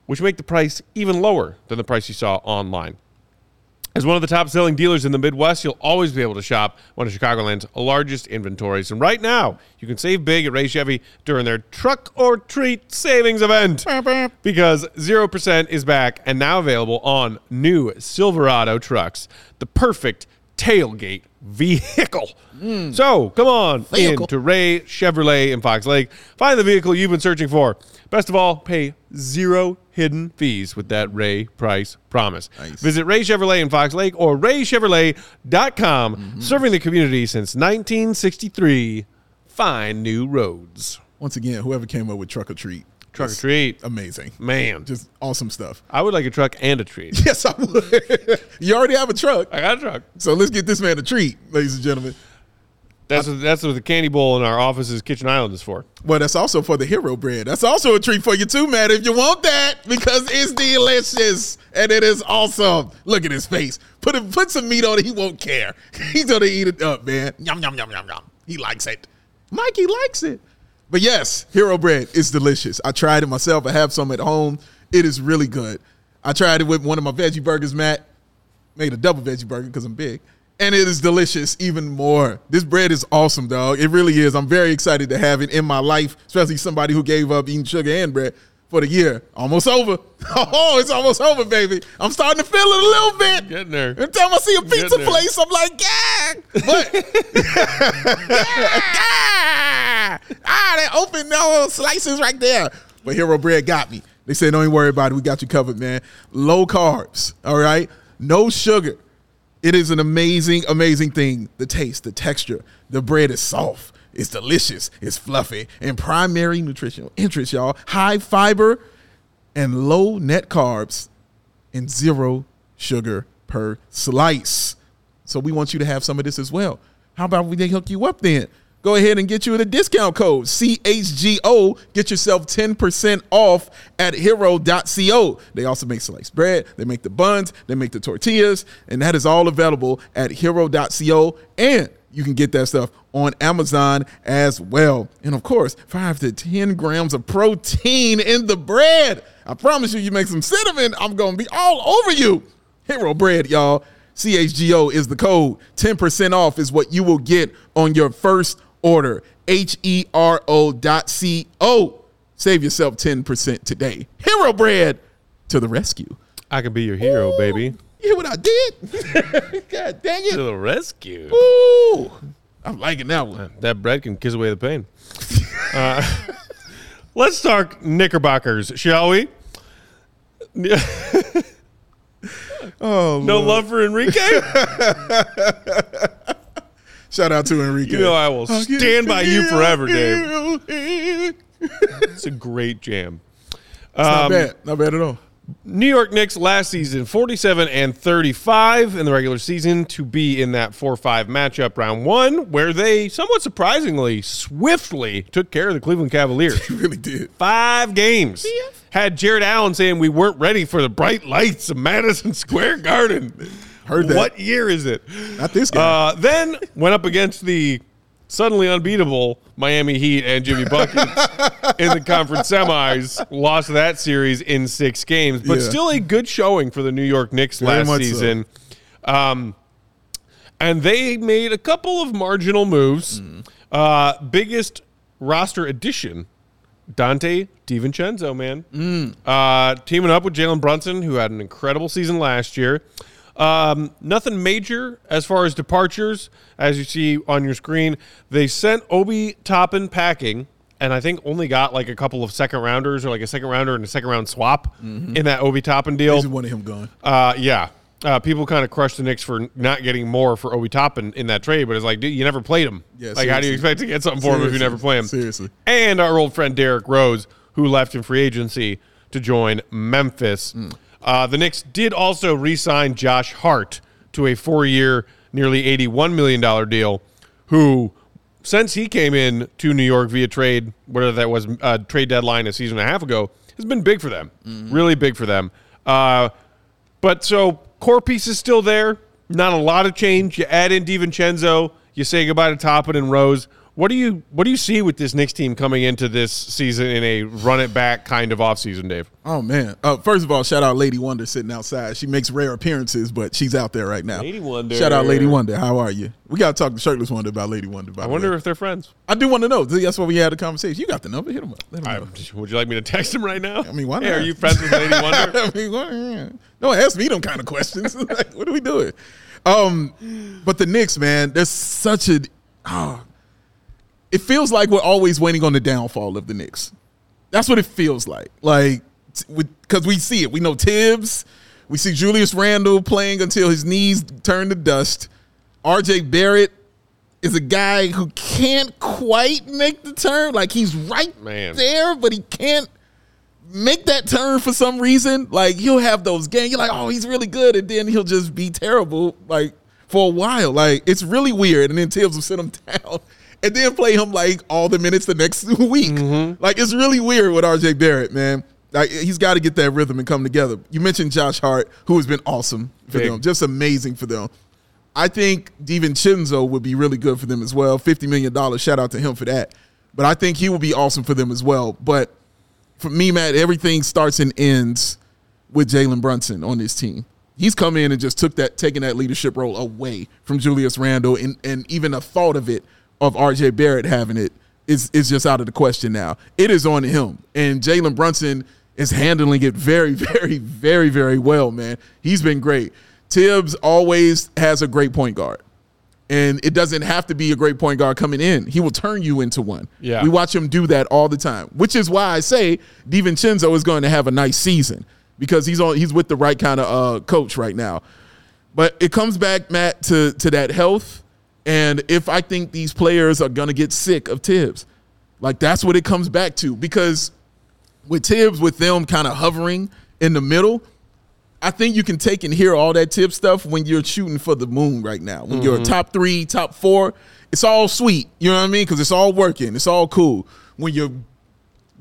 which make the price even lower than the price you saw online. As one of the top selling dealers in the Midwest, you'll always be able to shop one of Chicagoland's largest inventories. And right now, you can save big at Ray Chevy during their Truck or Treat Savings event because 0% is back and now available on new Silverado trucks, the perfect tailgate vehicle. Hmm. So come on Vehicle. into Ray Chevrolet in Fox Lake. Find the vehicle you've been searching for. Best of all, pay zero hidden fees with that Ray price promise. Nice. Visit Ray Chevrolet in Fox Lake or raychevrolet.com. Mm-hmm. Serving the community since 1963. Find new roads. Once again, whoever came up with truck or treat, Truck or treat. amazing. Man, Just awesome stuff. I would like a truck and a treat. Yes, I would. you already have a truck, I got a truck. so let's get this man a treat, ladies and gentlemen. That's what, that's what the candy bowl in our office's kitchen island is for. Well, that's also for the hero bread. That's also a treat for you too, Matt, if you want that, because it's delicious and it is awesome. Look at his face. Put put some meat on it. He won't care. He's gonna eat it up, man. Yum yum yum yum yum. He likes it. Mikey likes it. But yes, hero bread is delicious. I tried it myself. I have some at home. It is really good. I tried it with one of my veggie burgers, Matt. Made a double veggie burger because I'm big. And it is delicious even more. This bread is awesome, dog. It really is. I'm very excited to have it in my life, especially somebody who gave up eating sugar and bread for the year. Almost over. Oh, it's almost over, baby. I'm starting to feel it a little bit. Getting there. Every time I see a pizza place, I'm like, yeah. But yeah. ah, they open those slices right there. But Hero Bread got me. They said, don't even worry about it. We got you covered, man. Low carbs, all right? No sugar. It is an amazing, amazing thing. The taste, the texture, the bread is soft. It's delicious. It's fluffy. And primary nutritional interest, y'all. High fiber and low net carbs and zero sugar per slice. So we want you to have some of this as well. How about we hook you up then? Go ahead and get you the discount code CHGO. Get yourself 10% off at hero.co. They also make sliced bread, they make the buns, they make the tortillas, and that is all available at hero.co. And you can get that stuff on Amazon as well. And of course, five to 10 grams of protein in the bread. I promise you, you make some cinnamon, I'm going to be all over you. Hero bread, y'all. CHGO is the code. 10% off is what you will get on your first order. H E R O dot C O. Save yourself 10% today. Hero bread to the rescue. I can be your hero, baby. You hear what I did? God dang it. To it. the rescue. Ooh. I'm liking that one. That bread can kiss away the pain. uh, let's talk Knickerbockers, shall we? Oh, No love for Enrique? Shout out to Enrique. You know I will stand by you forever, Dave. It's It's a great jam. not Um, bad. Not bad at all. New York Knicks last season 47 and 35 in the regular season to be in that 4-5 matchup round 1 where they somewhat surprisingly swiftly took care of the Cleveland Cavaliers. He really did. 5 games. Had Jarrett Allen saying we weren't ready for the bright lights of Madison Square Garden. Heard that. What year is it? Not this guy. Uh, then went up against the suddenly unbeatable Miami Heat and Jimmy Buckets in the conference semis. Lost that series in six games, but Yeah. still a good showing for the New York Knicks Very last much so. season. Um, and they made a couple of marginal moves. Mm. Uh, biggest roster addition. Donte DiVincenzo, man. Mm. Uh, teaming up with Jalen Brunson, who had an incredible season last year. Um, nothing major as far as departures, as you see on your screen. They sent Obi Toppin packing, and I think only got like a couple of second rounders or like a second rounder and a second round swap Mm-hmm. in that Obi Toppin deal. just wanted him gone. Uh, yeah. Uh, people kind of crushed the Knicks for not getting more for Obi Toppin in that trade, but it's like, dude, you never played him. Yeah, like, how do you expect to get something for him if you never play him? Seriously. And our old friend Derrick Rose, who left in free agency to join Memphis. Hmm. Uh, the Knicks did also re-sign Josh Hart to a four-year, nearly $81 million deal, who, since he came in to New York via trade, whatever that was, uh, trade deadline a season and a half ago, has been big for them. Mm-hmm. Really big for them. Uh, but so core piece is still there. Not a lot of change. You add in DiVincenzo. You say goodbye to Toppin and Rose. What do you what do you see with this Knicks team coming into this season in a run it back kind of offseason, Dave? Oh man! Uh, first of all, shout out Lady Wonder sitting outside. She makes rare appearances, but she's out there right now. Lady Wonder. Shout out Lady Wonder. How are you? We got to talk to Shirtless Wonder about Lady Wonder. By I wonder if they're friends. I do want to know. That's why we had a conversation. You got the number? Hit him up. Him I, would you like me to text him right now? I mean, why Hey, are you friends with Lady Wonder? I mean, don't ask me them kind of questions. like, what are we doing? Um, but the Knicks, man, there's such a. ah. It feels like we're always waiting on the downfall of the Knicks. That's what it feels like. Like, because we see it. We know Tibbs. We see Julius Randle playing until his knees turn to dust. RJ Barrett is a guy who can't quite make the turn. Like, he's right Man. there, but he can't make that turn for some reason. Like he'll have those games. You're like, oh, he's really good, and then he'll just be terrible. Like for a while, like it's really weird. And then Tibbs will sit him down, and then play him like all the minutes the next week. Mm-hmm. Like it's really weird with RJ Barrett, man. Like he's got to get that rhythm and come together. You mentioned Josh Hart, who has been awesome for Big. them, just amazing for them. I think DiVincenzo would be really good for them as well. $50 million. Shout out to him for that. But I think he will be awesome for them as well. But for me, Matt, everything starts and ends with Jalen Brunson on this team. He's come in and just took that, taking that leadership role away from Julius Randle, and, and even a thought of it, of RJ Barrett having it, is is just out of the question now. It is on him, and Jalen Brunson is handling it very, very, very, very well, man. He's been great. Tibbs always has a great point guard. And it doesn't have to be a great point guard coming in. He will turn you into one. Yeah. We watch him do that all the time, which is why I say DiVincenzo is going to have a nice season because he's on he's with the right kind of uh, coach right now. But it comes back, Matt, to to that health, and if I think these players are going to get sick of Tibbs, like that's what it comes back to. Because with Tibbs, with them kind of hovering in the middle, I think you can take and hear all that tip stuff when you're shooting for the moon right now. When you're mm-hmm. top three, top four, it's all sweet. You know what I mean? Because it's all working. It's all cool. When you're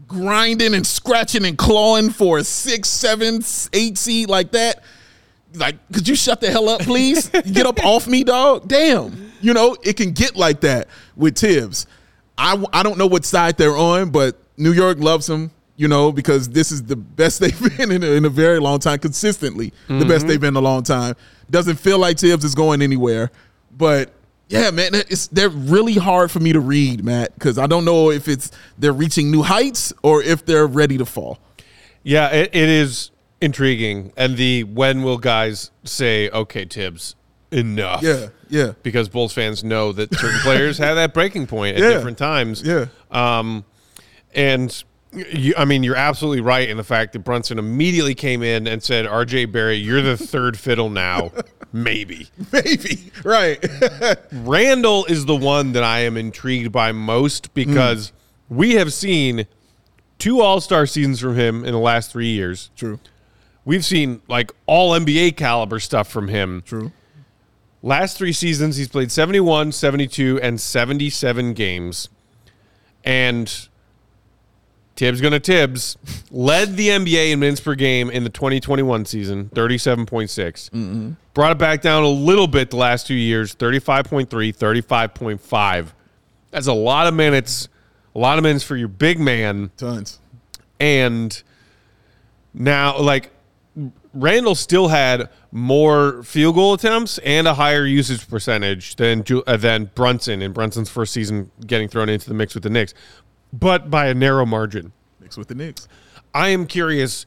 grinding and scratching and clawing for a six, seven, eight seed like that, like, could you shut the hell up, please? get up off me, dog. Damn. You know, it can get like that with Tibbs. I, I don't know what side they're on, but New York loves him, you know, because this is the best they've been in a, in a very long time, consistently the best mm-hmm. they've been in a long time. Doesn't feel like Tibbs is going anywhere, but yeah, man, it's they're really hard for me to read, Matt, because I don't know if it's they're reaching new heights or if they're ready to fall. Yeah, it, it is intriguing. And the when will guys say, okay, Tibbs, enough? Yeah, yeah. Because Bulls fans know that certain players have that breaking point at Yeah. different times. Yeah. Um, and you, I mean, you're absolutely right in the fact that Brunson immediately came in and said, "RJ Barry, you're the third fiddle now." Maybe Maybe right. Randle is the one that I am intrigued by most because we have seen two All Star seasons from him in the last three years. True. We've seen like all NBA caliber stuff from him. True. Last three seasons, he's played 71, 72, and 77 games. And Tibbs gonna Tibbs led the NBA in minutes per game in the 2021 season, 37.6. Brought it back down a little bit the last two years, 35.3, 35.5. That's a lot of minutes, a lot of minutes for your big man. Tons. And now, like, Randle still had more field goal attempts and a higher usage percentage than uh, than Brunson in Brunson's first season getting thrown into the mix with the Knicks, but by a narrow margin. Mixed with the Knicks. I am curious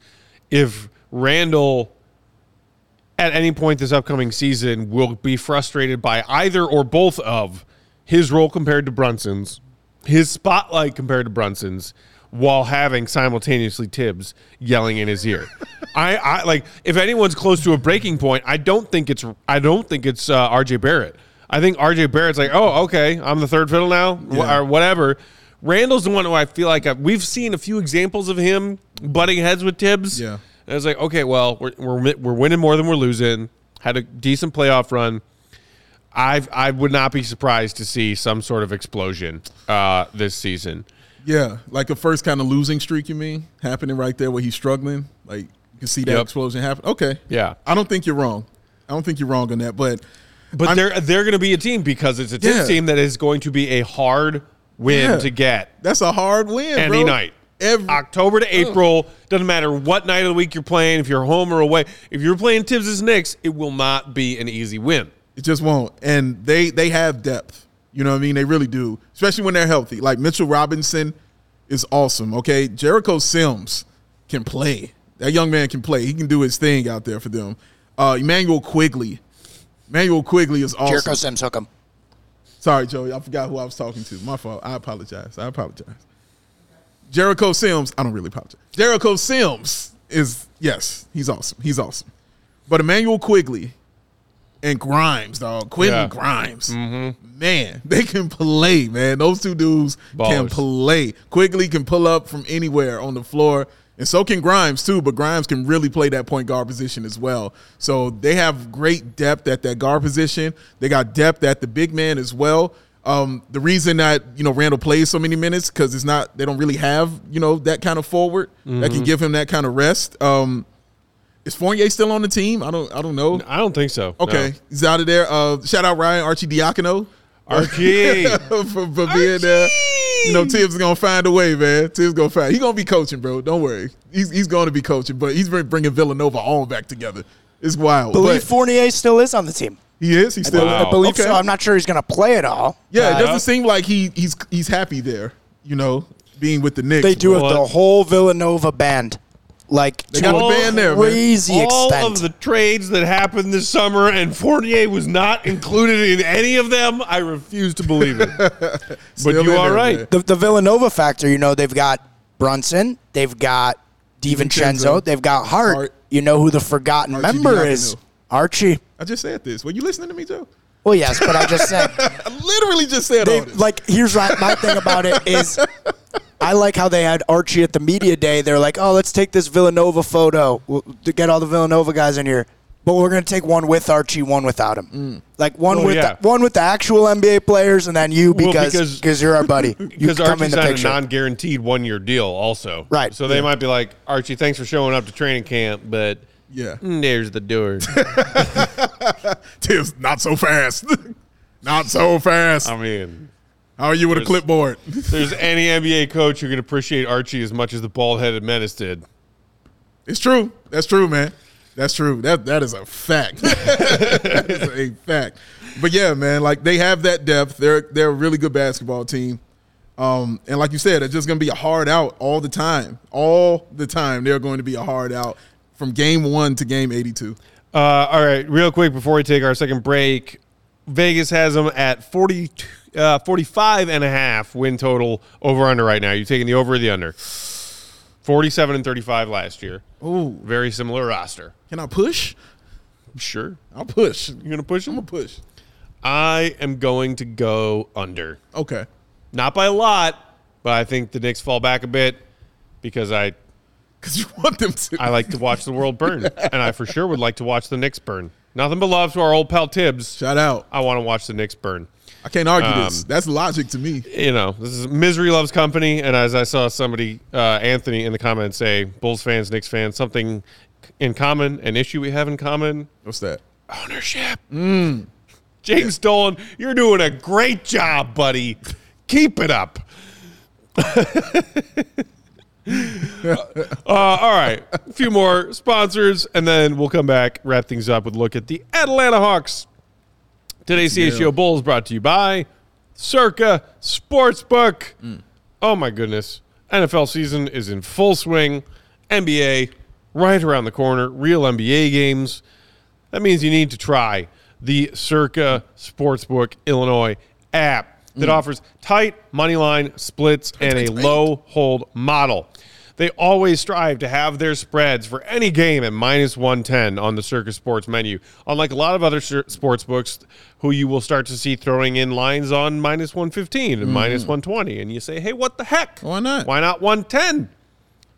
if Randle at any point this upcoming season will be frustrated by either or both of his role compared to Brunson's, his spotlight compared to Brunson's, while having simultaneously Tibbs yelling in his ear. I, I like if anyone's close to a breaking point, I don't think it's I don't think it's uh, RJ Barrett. I think RJ Barrett's like, oh, okay, I'm the third fiddle now, Yeah. or whatever. Randle's the one who I feel like I, we've seen a few examples of him butting heads with Tibbs. Yeah. And it's like, okay, well, we're, we're we're winning more than we're losing. Had a decent playoff run. I I would not be surprised to see some sort of explosion uh, this season. Yeah, like the first kind of losing streak. You mean happening right there where he's struggling? Like you can see that Yep. explosion happen. Okay. Yeah. I don't think you're wrong. I don't think you're wrong on that. But But I'm- they're they're going to be a team because it's a Tibbs Yeah. team that is going to be a hard win Yeah. to get that's a hard win. any bro. night. Every, October to oh. April doesn't matter what night of the week you're playing. If you're home or away, if you're playing Tibbs' Knicks, it will not be an easy win. It just won't. And they they have depth. You know what I mean? They really do. Especially when they're healthy. Like Mitchell Robinson is awesome. Okay. Jericho Sims can play. That young man can play. He can do his thing out there for them. Uh Immanuel Quickley. Immanuel Quickley is awesome. Jericho Sims hook him. Sorry, Joey. I forgot who I was talking to. My fault. I apologize. I apologize. Jericho Sims. I don't really apologize. Jericho Sims is yes, he's awesome. He's awesome. But Immanuel Quickley and Grimes, dog. Quentin Yeah. Grimes. Man, they can play, man. Those two dudes can play. Quickley can pull up from anywhere on the floor. And so can Grimes too, but Grimes can really play that point guard position as well. So they have great depth at that guard position. They got depth at the big man as well. Um, the reason that you know Randle plays so many minutes because it's not they don't really have you know that kind of forward that can give him that kind of rest. Um, is Fournier still on the team? I don't I don't know. I don't think so. Okay, he's out of there. Uh, shout out Ryan Arcidiacono Archie. for, for being there. You know, Tibbs is gonna find a way, man. Tibbs gonna find. He's gonna be coaching, bro. Don't worry. He's he's going to be coaching, but he's bringing Villanova all back together. It's wild. Believe but Fournier still is on the team. he is. He's still. Wow. I believe Okay. so. I'm not sure he's going to play at all. Yeah, it Uh, doesn't seem like he he's he's happy there. You know, being with the Knicks. They do but- it the whole Villanova band, like They to got a a band there, man. crazy all extent. of the trades that happened this summer, and Fournier was not included in any of them. I refuse to believe it. but you are there, right. the, the Villanova factor, you know, they've got Brunson, they've got DiVincenzo, DiVincenzo. they've got Hart. Hart. You know who the forgotten Archie member is? Archie. I just said this. Were you listening to me, Joe? Well, yes, but I just said I literally just said they all this. like. Here's my, my thing about it is, I like how they had Archie at the media day. They're like, oh, let's take this Villanova photo we'll, to get all the Villanova guys in here. But we're gonna take one with Archie, one without him. Like one Well, with yeah. the, one with the actual NBA players, and then you Well, because because- because you're our buddy. Because come Archie in the signed a non-guaranteed one-year deal, also. Right. So they might be like, Archie, thanks for showing up to training camp, but yeah, mm, there's the door. Tibbs, not so fast. not so fast. I mean, How are you with a clipboard? there's any NBA coach who can appreciate Archie as much as the bald-headed menace did. It's true. That's true, man. That's true. That that is a fact. that is a fact. But yeah, man, like they have that depth. They're they're a really good basketball team. Um, and like you said, it's just gonna be a hard out all the time. All the time, they're going to be a hard out from game one to game eighty-two. Uh, all right, real quick before we take our second break, Vegas has them at 40, uh, 45 and a half win total over under right now. You're taking the over or the under? 47 and 35 last year. Oh, Very similar roster. can I push? Sure. I'll push. You going to push I'm gonna push. I am going to go under. Okay. Not by a lot, but I think the Knicks fall back a bit because I because you want them to. I like to watch the world burn, and I for sure would like to watch the Knicks burn. Nothing but love to our old pal Tibbs. Shout out. I want to watch the Knicks burn. I can't argue Um, this. That's logic to me. You know, this is misery loves company, and as I saw somebody, uh, Anthony, in the comments say, Bulls fans, Knicks fans, something in common, an issue we have in common, What's that? ownership. James Dolan, you're doing a great job, buddy. Keep it up. uh, all right, a few more sponsors, and then we'll come back, wrap things up with a look at the Atlanta Hawks. Today's CHGO Bulls brought to you by Circa Sportsbook. Oh my goodness. NFL season is in full swing. NBA right around the corner. Real NBA games. That means you need to try the Circa Sportsbook Illinois app that offers tight money line splits and a low hold model. They always strive to have their spreads for any game at minus 110 on the Circa Sports menu. Unlike a lot of other sports books who you will start to see throwing in lines on minus 115 and minus mm-hmm. 120 and you say, "Hey, what the heck? Why not? Why not 110?"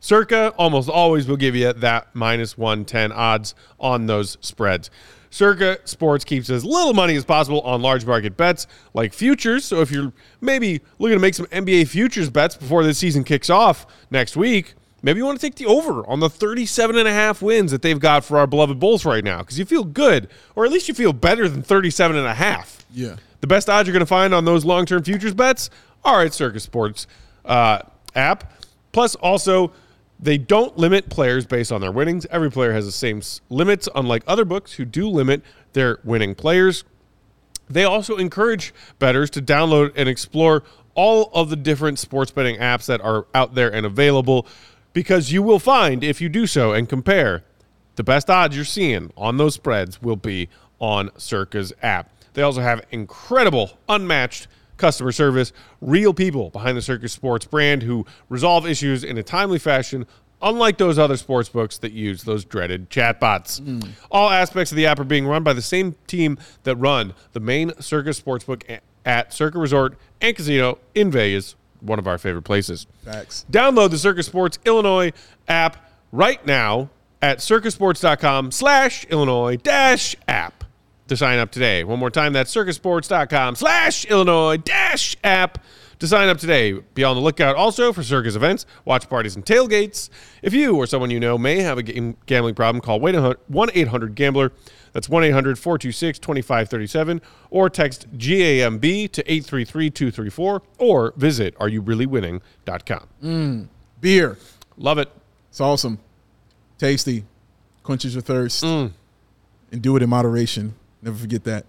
Circa almost always will give you that minus 110 odds on those spreads. Circa Sports keeps as little money as possible on large market bets like futures. So if you're maybe looking to make some NBA futures bets before the season kicks off next week, maybe you want to take the over on the 37 and a half wins that they've got for our beloved Bulls right now because you feel good, or at least you feel better than 37 and a half. Yeah. The best odds you're going to find on those long term futures bets are at Circa Sports uh, app. Plus, also, they don't limit players based on their winnings. Every player has the same limits, unlike other books who do limit their winning players. They also encourage bettors to download and explore all of the different sports betting apps that are out there and available because you will find, if you do so and compare, the best odds you're seeing on those spreads will be on Circa's app. They also have incredible, unmatched customer service, real people behind the Circa Sports brand who resolve issues in a timely fashion, unlike those other sports books that use those dreaded chatbots. Mm. All aspects of the app are being run by the same team that run the main Circa Sportsbook at Circa Resort and Casino in Vegas, one of our favorite places. Facts. Download the Circa Sports Illinois app right now at circasports.com slash Illinois dash app to sign up today. One more time, that's circasports.com slash Illinois dash app to sign up today. Be on the lookout also for Circa events, watch parties, and tailgates. If you or someone you know may have a gambling problem, call 1-800-GAMBLER. That's 1-800-426-2537 or text GAMB to 833-234 or visit areyoubreallywinning.com. Mm, beer. Love it. It's awesome. Tasty. Quenches your thirst. Mm. And do it in moderation. Never forget that.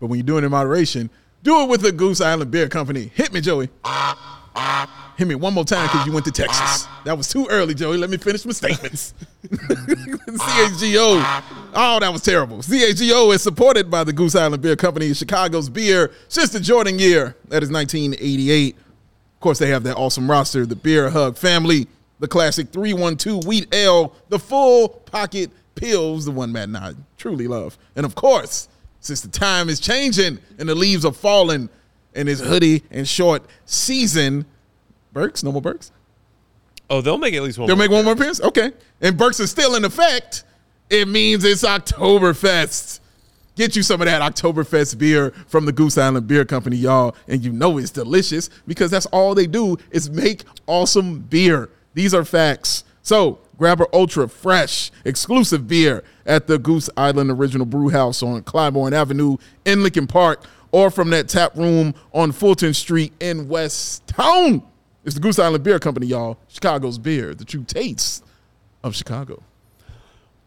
But when you do it in moderation, do it with the Goose Island Beer Company. Hit me, Joey. Hit me one more time because you went to Texas. That was too early, Joey. Let me finish my statements. CHGO. Oh, that was terrible. CHGO is supported by the Goose Island Beer Company, Chicago's beer since the Jordan year. That is 1988. Of course, they have that awesome roster, the Beer Hug family, the classic 312 Wheat Ale, the full pocket pills, the one Matt and I truly love. And of course, since the time is changing and the leaves are falling in this hoodie and short season, Burks, no more Burks. Oh, they'll make at least one. They'll make one more appearance? Okay. And Burks is still in effect. It means it's Oktoberfest. Get you some of that Oktoberfest beer from the Goose Island Beer Company, y'all. And you know it's delicious because that's all they do is make awesome beer. These are facts. So grab our ultra fresh, exclusive beer at the Goose Island Original Brew House on Clybourn Avenue in Lincoln Park or from that tap room on Fulton Street in West Town. It's the Goose Island Beer Company, y'all. Chicago's beer, the true taste of Chicago.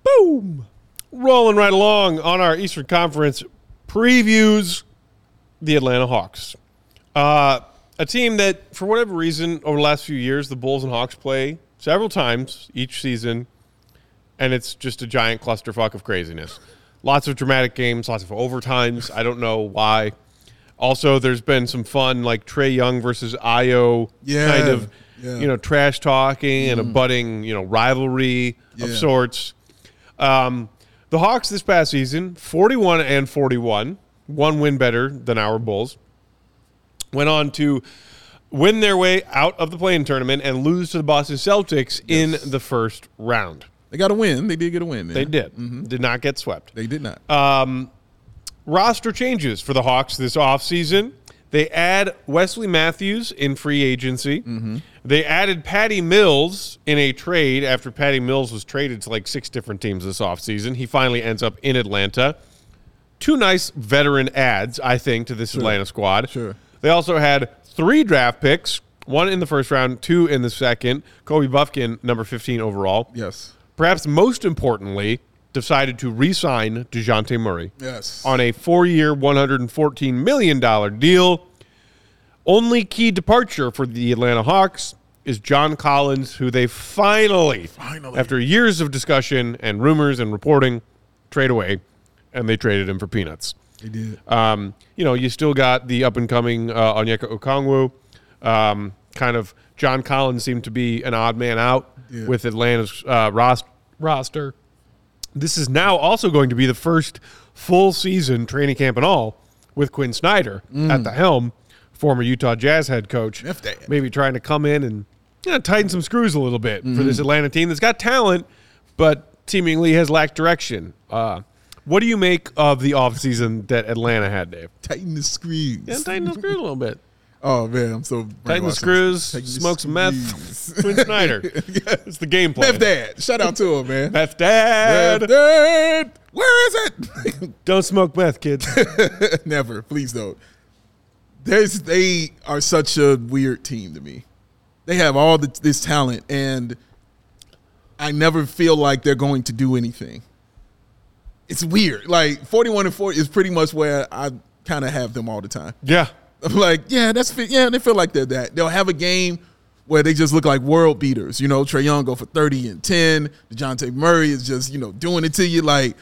Boom. Rolling right along on our Eastern Conference previews the Atlanta Hawks. Uh, a team that, for whatever reason, over the last few years, the Bulls and Hawks play several times each season, and it's just a giant clusterfuck of craziness. Lots of dramatic games, lots of overtimes. I don't know why. Also, there's been some fun, like Trae Young versus Ayo, Yeah, kind of, yeah. you know, trash talking and a budding, you know, rivalry of sorts. Um, the Hawks this past season, 41 and 41, one win better than our Bulls. Went on to win their way out of the play-in tournament and lose to the Boston Celtics in the first round. They got a win. They did get a win. They did. Mm-hmm. Did not get swept. They did not. Um, roster changes for the Hawks this offseason. They add Wesley Matthews in free agency. Mm-hmm. They added Patty Mills in a trade after Patty Mills was traded to like six different teams this offseason. He finally ends up in Atlanta. Two nice veteran adds, I think, to this Atlanta squad. Sure. They also had three draft picks, one in the first round, two in the second. Kobe Bufkin, number 15 overall. yes. Perhaps most importantly, decided to re sign DeJounte Murray Yes. on a four year, $114 million deal. Only key departure for the Atlanta Hawks is John Collins, who they finally, Finally. after years of discussion and rumors and reporting, trade away, and they traded him for peanuts. They did. Um, you know, you still got the up and coming uh, Onyeka Okongwu. Um, kind of John Collins seemed to be an odd man out Yeah. with Atlanta's uh, ros- roster. This is now also going to be the first full season training camp and all with Quin Snyder at the helm, former Utah Jazz head coach. Maybe trying to come in and you know, tighten some screws a little bit for this Atlanta team that's got talent, but seemingly has lacked direction. Uh, what do you make of the offseason that Atlanta had, Dave? Tighten the screws. Yeah, tighten the screws a little bit. Oh man, I'm so Tighten the screws, Tighten the smoke some meth. screws. Quin Snyder. It's the game plan. Meth Dad. Shout out to him, man. Meth dad. Meth Dad. Where is it? Don't smoke meth, kids. Never. Please don't. There's they are such a weird team to me. They have all the, this talent, and I never feel like they're going to do anything. It's weird. Like 41 and 4 is pretty much where I kind of have them all the time. yeah. I'm like, yeah, that's yeah. They feel like they're that. They'll have a game where they just look like world beaters. You know, Trae Young go for thirty and ten. Dejounte Murray is just you know doing it to you like,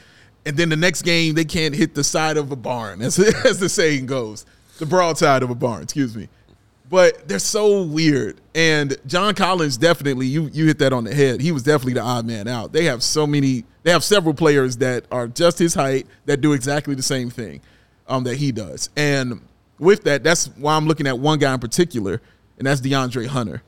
and then the next game they can't hit the side of a barn, as as the saying goes, the broadside of a barn. Excuse me. But they're so weird. And John Collins definitely, you you hit that on the head. He was definitely the odd man out. They have so many, they have several players that are just his height that do exactly the same thing um, that he does. And with that, that's why I'm looking at one guy in particular, and that's DeAndre Hunter.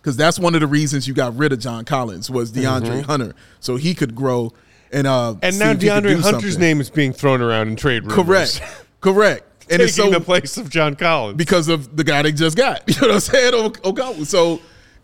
Because that's one of the reasons you got rid of John Collins was DeAndre Hunter, so he could grow and uh Mm-hmm. And now if he could DeAndre Hunter's something. name is being thrown around in trade rumors. correct, correct, and Taking it's so the place of John Collins. because of the guy they just got. You know what I'm saying? O- Okawa. So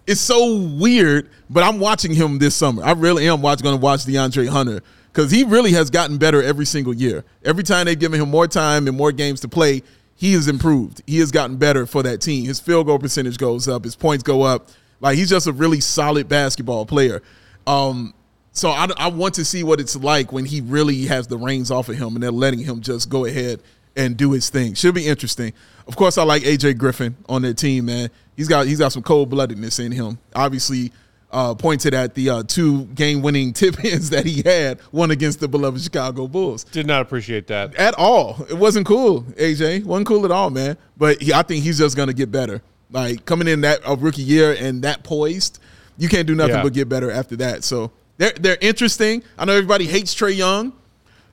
it's so weird, but I'm watching him this summer. I really am watching going to watch DeAndre Hunter because he really has gotten better every single year. Every time they've given him more time and more games to play, he has improved. He has gotten better for that team. His field goal percentage goes up. His points go up. Like he's just a really solid basketball player. Um, so I, I want to see what it's like when he really has the reins off of him and they're letting him just go ahead and do his thing. Should be interesting. Of course, I like AJ Griffin on that team, man. He's got he's got some cold bloodedness in him. Obviously, uh, pointed at the uh, two game winning tip ins that he had, one against the beloved Chicago Bulls. Did not appreciate that. At all, it wasn't cool. AJ wasn't cool at all, man. But he, I think he's just gonna get better. Like coming in that a rookie year and that poised, you can't do nothing Yeah. but get better after that. So they're they're interesting. I know everybody hates Trae Young.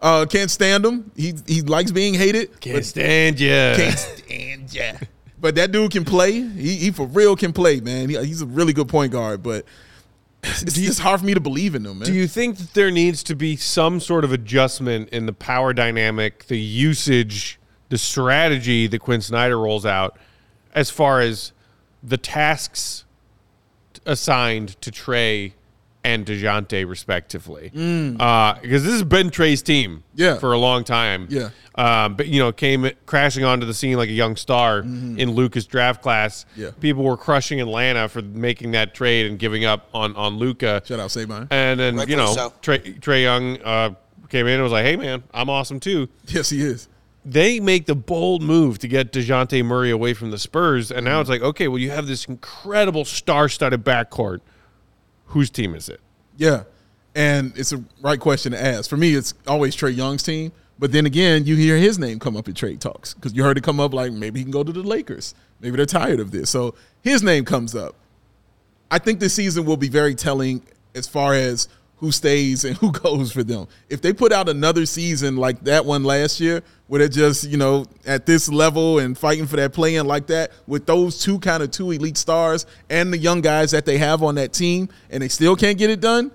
Uh, can't stand him. He he likes being hated. Can't stand ya. Can't stand ya. But that dude can play. He, he for real can play, man. He, he's a really good point guard. But it's just hard for me to believe in him, man. Do you think that there needs to be some sort of adjustment in the power dynamic, the usage, the strategy that Quin Snyder rolls out as far as the tasks assigned to Trae and DeJounte, respectively? Uh, because this has been Trae's team Mm. Yeah. for a long time. Yeah. Um, but, you know, came crashing onto the scene like a young star in Luka's draft class. Mm-hmm. Yeah. People were crushing Atlanta for making that trade and giving up on, on Luka. Shout out Sabine. And then, you know, so. Trae, Trae Young uh, came in and was like, hey, man, I'm awesome too. Yes, he is. They make the bold move to get DeJounte Murray away from the Spurs. And Mm-hmm. now it's like, okay, well, you have this incredible star studded backcourt. Whose team is it? Yeah. And it's a right question to ask. For me, it's always Trae Young's team. But then again, you hear his name come up in trade talks because you heard it come up like maybe he can go to the Lakers. Maybe they're tired of this. So his name comes up. I think this season will be very telling as far as who stays and who goes for them. If they put out another season like that one last year, where they're just, you know, at this level and fighting for that playing like that, with those two kind of two elite stars and the young guys that they have on that team, and they still can't get it done,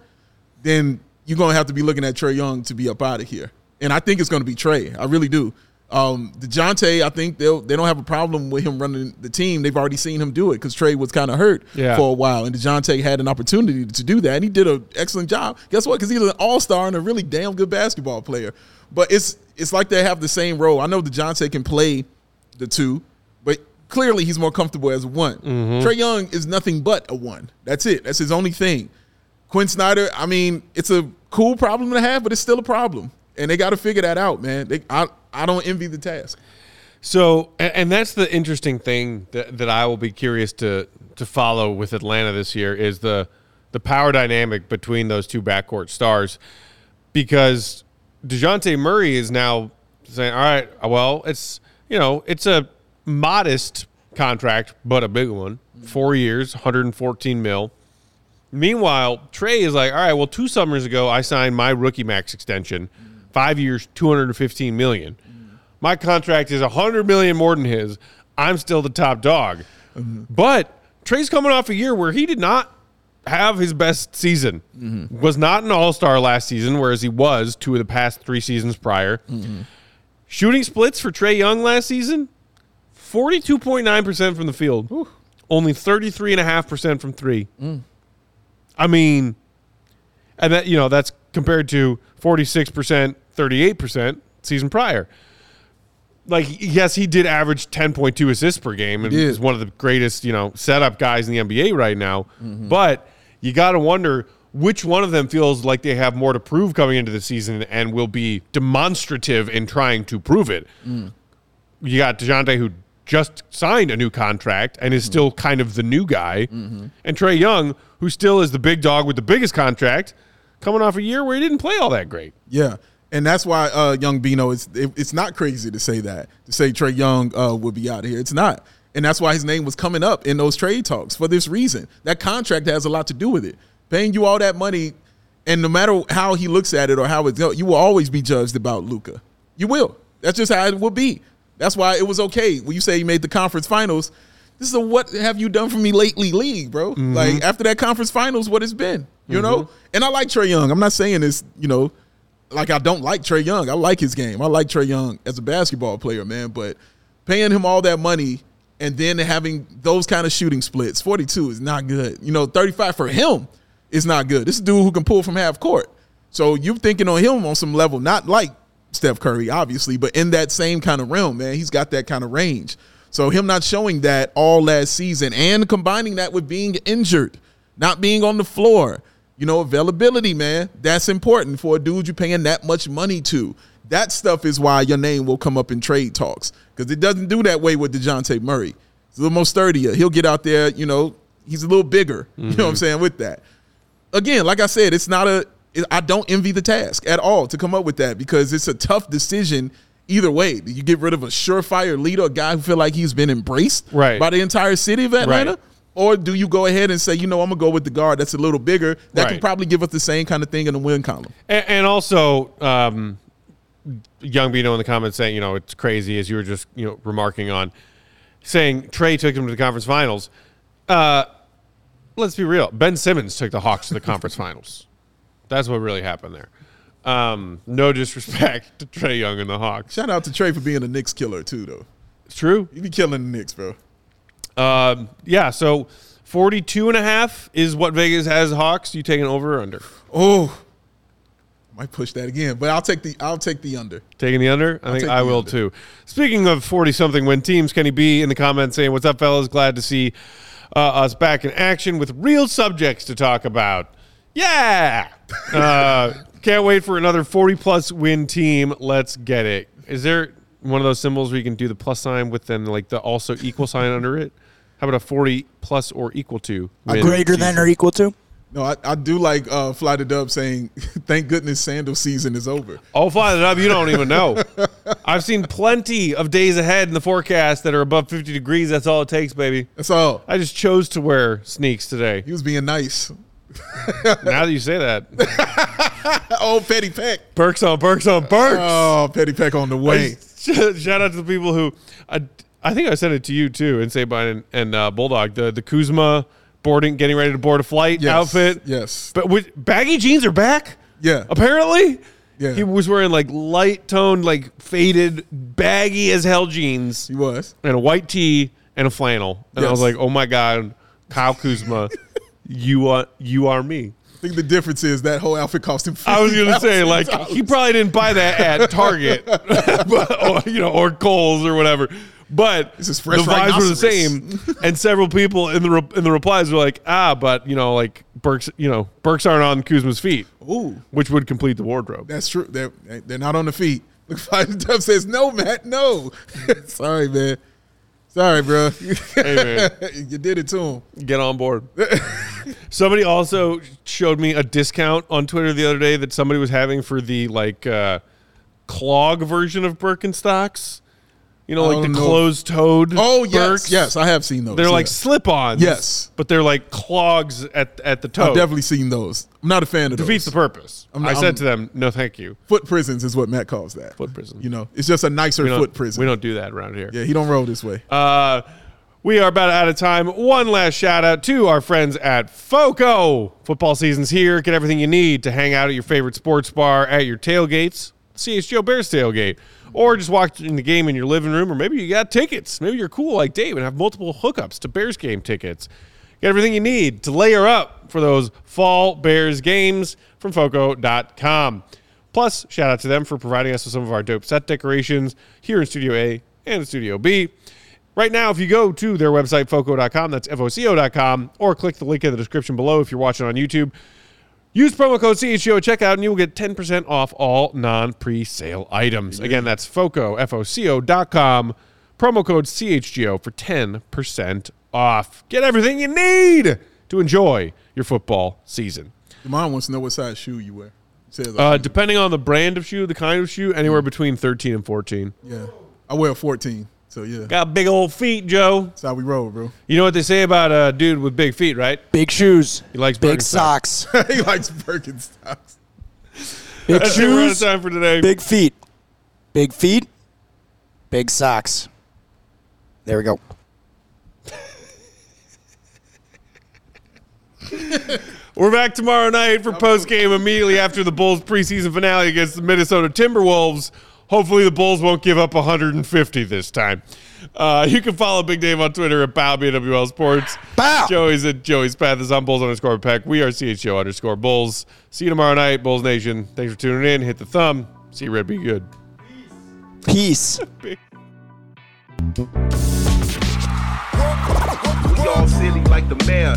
then you're gonna have to be looking at Trae Young to be up out of here. And I think it's gonna be Trae. I really do. Um, Dejounte, I think they'll they don't have a problem with him running the team. They've already seen him do it because Trae was kind of hurt Yeah. for a while, and Dejounte had an opportunity to do that, and he did an excellent job. Guess what? Because he's an all star and a really damn good basketball player. But it's it's like they have the same role. I know Dejounte can play the two, but clearly he's more comfortable as a one. Trae Young is nothing but a one. That's it. That's his only thing. Quin Snyder, I mean, it's a cool problem to have, but it's still a problem, and they got to figure that out, man. They, I I don't envy the task. So, and, that's the interesting thing that, that I will be curious to to follow with Atlanta this year is the the power dynamic between those two backcourt stars, because Dejounte Murray is now saying, "All right, well, it's you know, it's a modest contract, but a big one, four years, 114 mil." Meanwhile, Trae is like, all right, well, two summers ago, I signed my rookie max extension, five years, 215 million. My contract is 100 million more than his. I'm still the top dog. But Trae's coming off a year where he did not have his best season. Was not an all-star last season, whereas he was two of the past three seasons prior. Shooting splits for Trae Young last season, 42.9% from the field. Only 33.5% from three. I mean, and that you know that's compared to forty six percent, thirty eight percent season prior. Like yes, he did average ten point two assists per game, and is one of the greatest you know setup guys in the NBA right now. But you got to wonder which one of them feels like they have more to prove coming into the season and will be demonstrative in trying to prove it. Mm. You got Dejounte who just signed a new contract and is mm. still kind of the new guy, mm-hmm. and Trae Young who still is the big dog with the biggest contract, coming off a year where he didn't play all that great. Yeah. And that's why uh, Young Bino is it, it's not crazy to say that to say Trae Young uh, would be out of here. It's not, and that's why his name was coming up in those trade talks for this reason. That contract has a lot to do with it. Paying you all that money, and no matter how he looks at it or how it's go, you will always be judged about Luka. You will. That's just how it will be. That's why it was okay when you say he made the conference finals. This is a what have you done for me lately league, bro. Like after that conference finals, what it's been, you know. And I like Trae Young. I'm not saying this, you know, like I don't like Trae Young. I like his game. I like Trae Young as a basketball player, man. But paying him all that money and then having those kind of shooting splits, 42 is not good. You know, 35 for him is not good. This dude who can pull from half court. So you're thinking on him on some level, not like Steph Curry, obviously, but in that same kind of realm, man. He's got that kind of range. So him not showing that all last season and combining that with being injured, not being on the floor, you know, availability, man, that's important for a dude you're paying that much money to. That stuff is why your name will come up in trade talks because it doesn't do that way with DeJounte Murray. He's a little more sturdier. He'll get out there, you know, he's a little bigger. You know what I'm mm-hmm. saying with that. Again, like I said, it's not a. I don't envy the task at all to come up with that because it's a tough decision either way. Do you get rid of a surefire leader, a guy who feel like he's been embraced Right. by the entire city of Atlanta? Right. Or do you go ahead and say, you know, I'm gonna go with the guard that's a little bigger that can probably give us the same kind of thing in the win column? And, and also, um, Young Bino in the comments saying, you know, it's crazy as you were just, you know, remarking on, saying Trae took him to the conference finals. Uh, let's be real. Ben Simmons took the Hawks to the conference finals. That's what really happened there. Um, no disrespect to Trae Young and the Hawks. Shout out to Trae for being a Knicks killer too, though. It's true. You be killing the Knicks, bro. Um, yeah, so 42 and a half is what Vegas has Hawks. You taking over or under? Oh, might push that again, but I'll take the I'll take the under. Taking the under? I think I will under. too. Speaking of 40 something win teams, Kenny B in the comments saying, What's up, fellas? Glad to see uh, us back in action with real subjects to talk about. Yeah. Uh, can't wait for another 40 plus win team. Let's get it. Is there one of those symbols where you can do the plus sign with then like the also equal sign under it? How about a 40 plus or equal to? A win greater than or equal to? No, I, I do like uh, Fly the Dub saying, "Thank goodness sandal season is over." Oh, fly it up. You don't even know. I've seen plenty of days ahead in the forecast that are above 50 degrees. That's all it takes, baby. That's all. I just chose to wear sneaks today. He was being nice. now that you say that, oh, Petty Peck. perks on perks on perks. Oh, Petty Peck on the way. Shout out to the people who, I, I think I sent it to you too, and Sabine and, and uh, Bulldog. The the Kuzma boarding, getting ready to board a flight Yes, outfit. yes. but with, baggy jeans are back. Yeah. apparently. Yeah. he was wearing like light toned, like faded, baggy as hell jeans He was. and a white tee and a flannel, and I was like, oh my god, Kyle Kuzma, you are you are me. I think the difference is that whole outfit cost him. I was gonna say, $50,000. like, he probably didn't buy that at Target, but, or, you know, or Kohl's or whatever. But This is the vibes were the same, and several people in the re- in the replies were like, ah, but you know, like Birks, you know, Birks aren't on Kuzma's feet, Ooh, which would complete the wardrobe. that's true. They're they're not on the feet. Look, Dub says no, Matt. No. Sorry, man. Sorry, bro. Hey, man. you did it to him. Get on board. somebody also showed me a discount on Twitter the other day that somebody was having for the like uh, clog version of Birkenstocks. You know, I like the know. closed toed. Oh yes, Birks. yes, I have seen those. They're like slip-ons. Yes. but they're like clogs at at the toe. I've definitely seen those. I'm not a fan of those. defeats the purpose. I'm i said I'm- to them, "No, thank you." Foot prisons is what Matt calls that. Foot prison. You know, it's just a nicer foot prison. we don't do that around here. Yeah, he don't roll this way. Uh, we are about out of time. One last shout out to our friends at FOCO. Football season's here. Get everything you need to hang out at your favorite sports bar, at your tailgates, CHGO Bears tailgate, or just watching the game in your living room, or maybe you got tickets. Maybe you're cool like Dave and have multiple hookups to Bears game tickets. Get everything you need to layer up for those fall Bears games from FOCO.com. Plus, shout out to them for providing us with some of our dope set decorations here in Studio A and Studio B. Right now, if you go to their website, foco.com, that's F-O-C-O.com, or click the link in the description below if you're watching on YouTube, use promo code CHGO at checkout and you will get 10% off all non-pre-sale items. Again, that's foco, F-O-C-O.com, promo code CHGO for 10% off. Get everything you need to enjoy your football season. Your mom wants to know what size shoe you wear. Says, Uh, depending on the brand of shoe, the kind of shoe, anywhere between 13 and 14. yeah, I wear a 14. So yeah, Got big old feet, Joe. that's how we roll, bro. You know what they say about a dude with big feet, right? Big shoes. He likes big socks. he likes Birkenstocks. Big That's it. We're out of shoes. time for today. Big feet. Big feet. Big socks. There we go. We're back tomorrow night for post game immediately after the Bulls preseason finale against the Minnesota Timberwolves. Hopefully, the Bulls won't give up 150 this time. Uh, you can follow Big Dave on Twitter at BowBWL Sports. Bow. Joey's at Joey's Path is on Bulls underscore Peck. We are CHGO underscore Bulls. See you tomorrow night, Bulls Nation. Thanks for tuning in. Hit the thumb. See you, Red. Be good. Peace. Y'all silly like the mayor.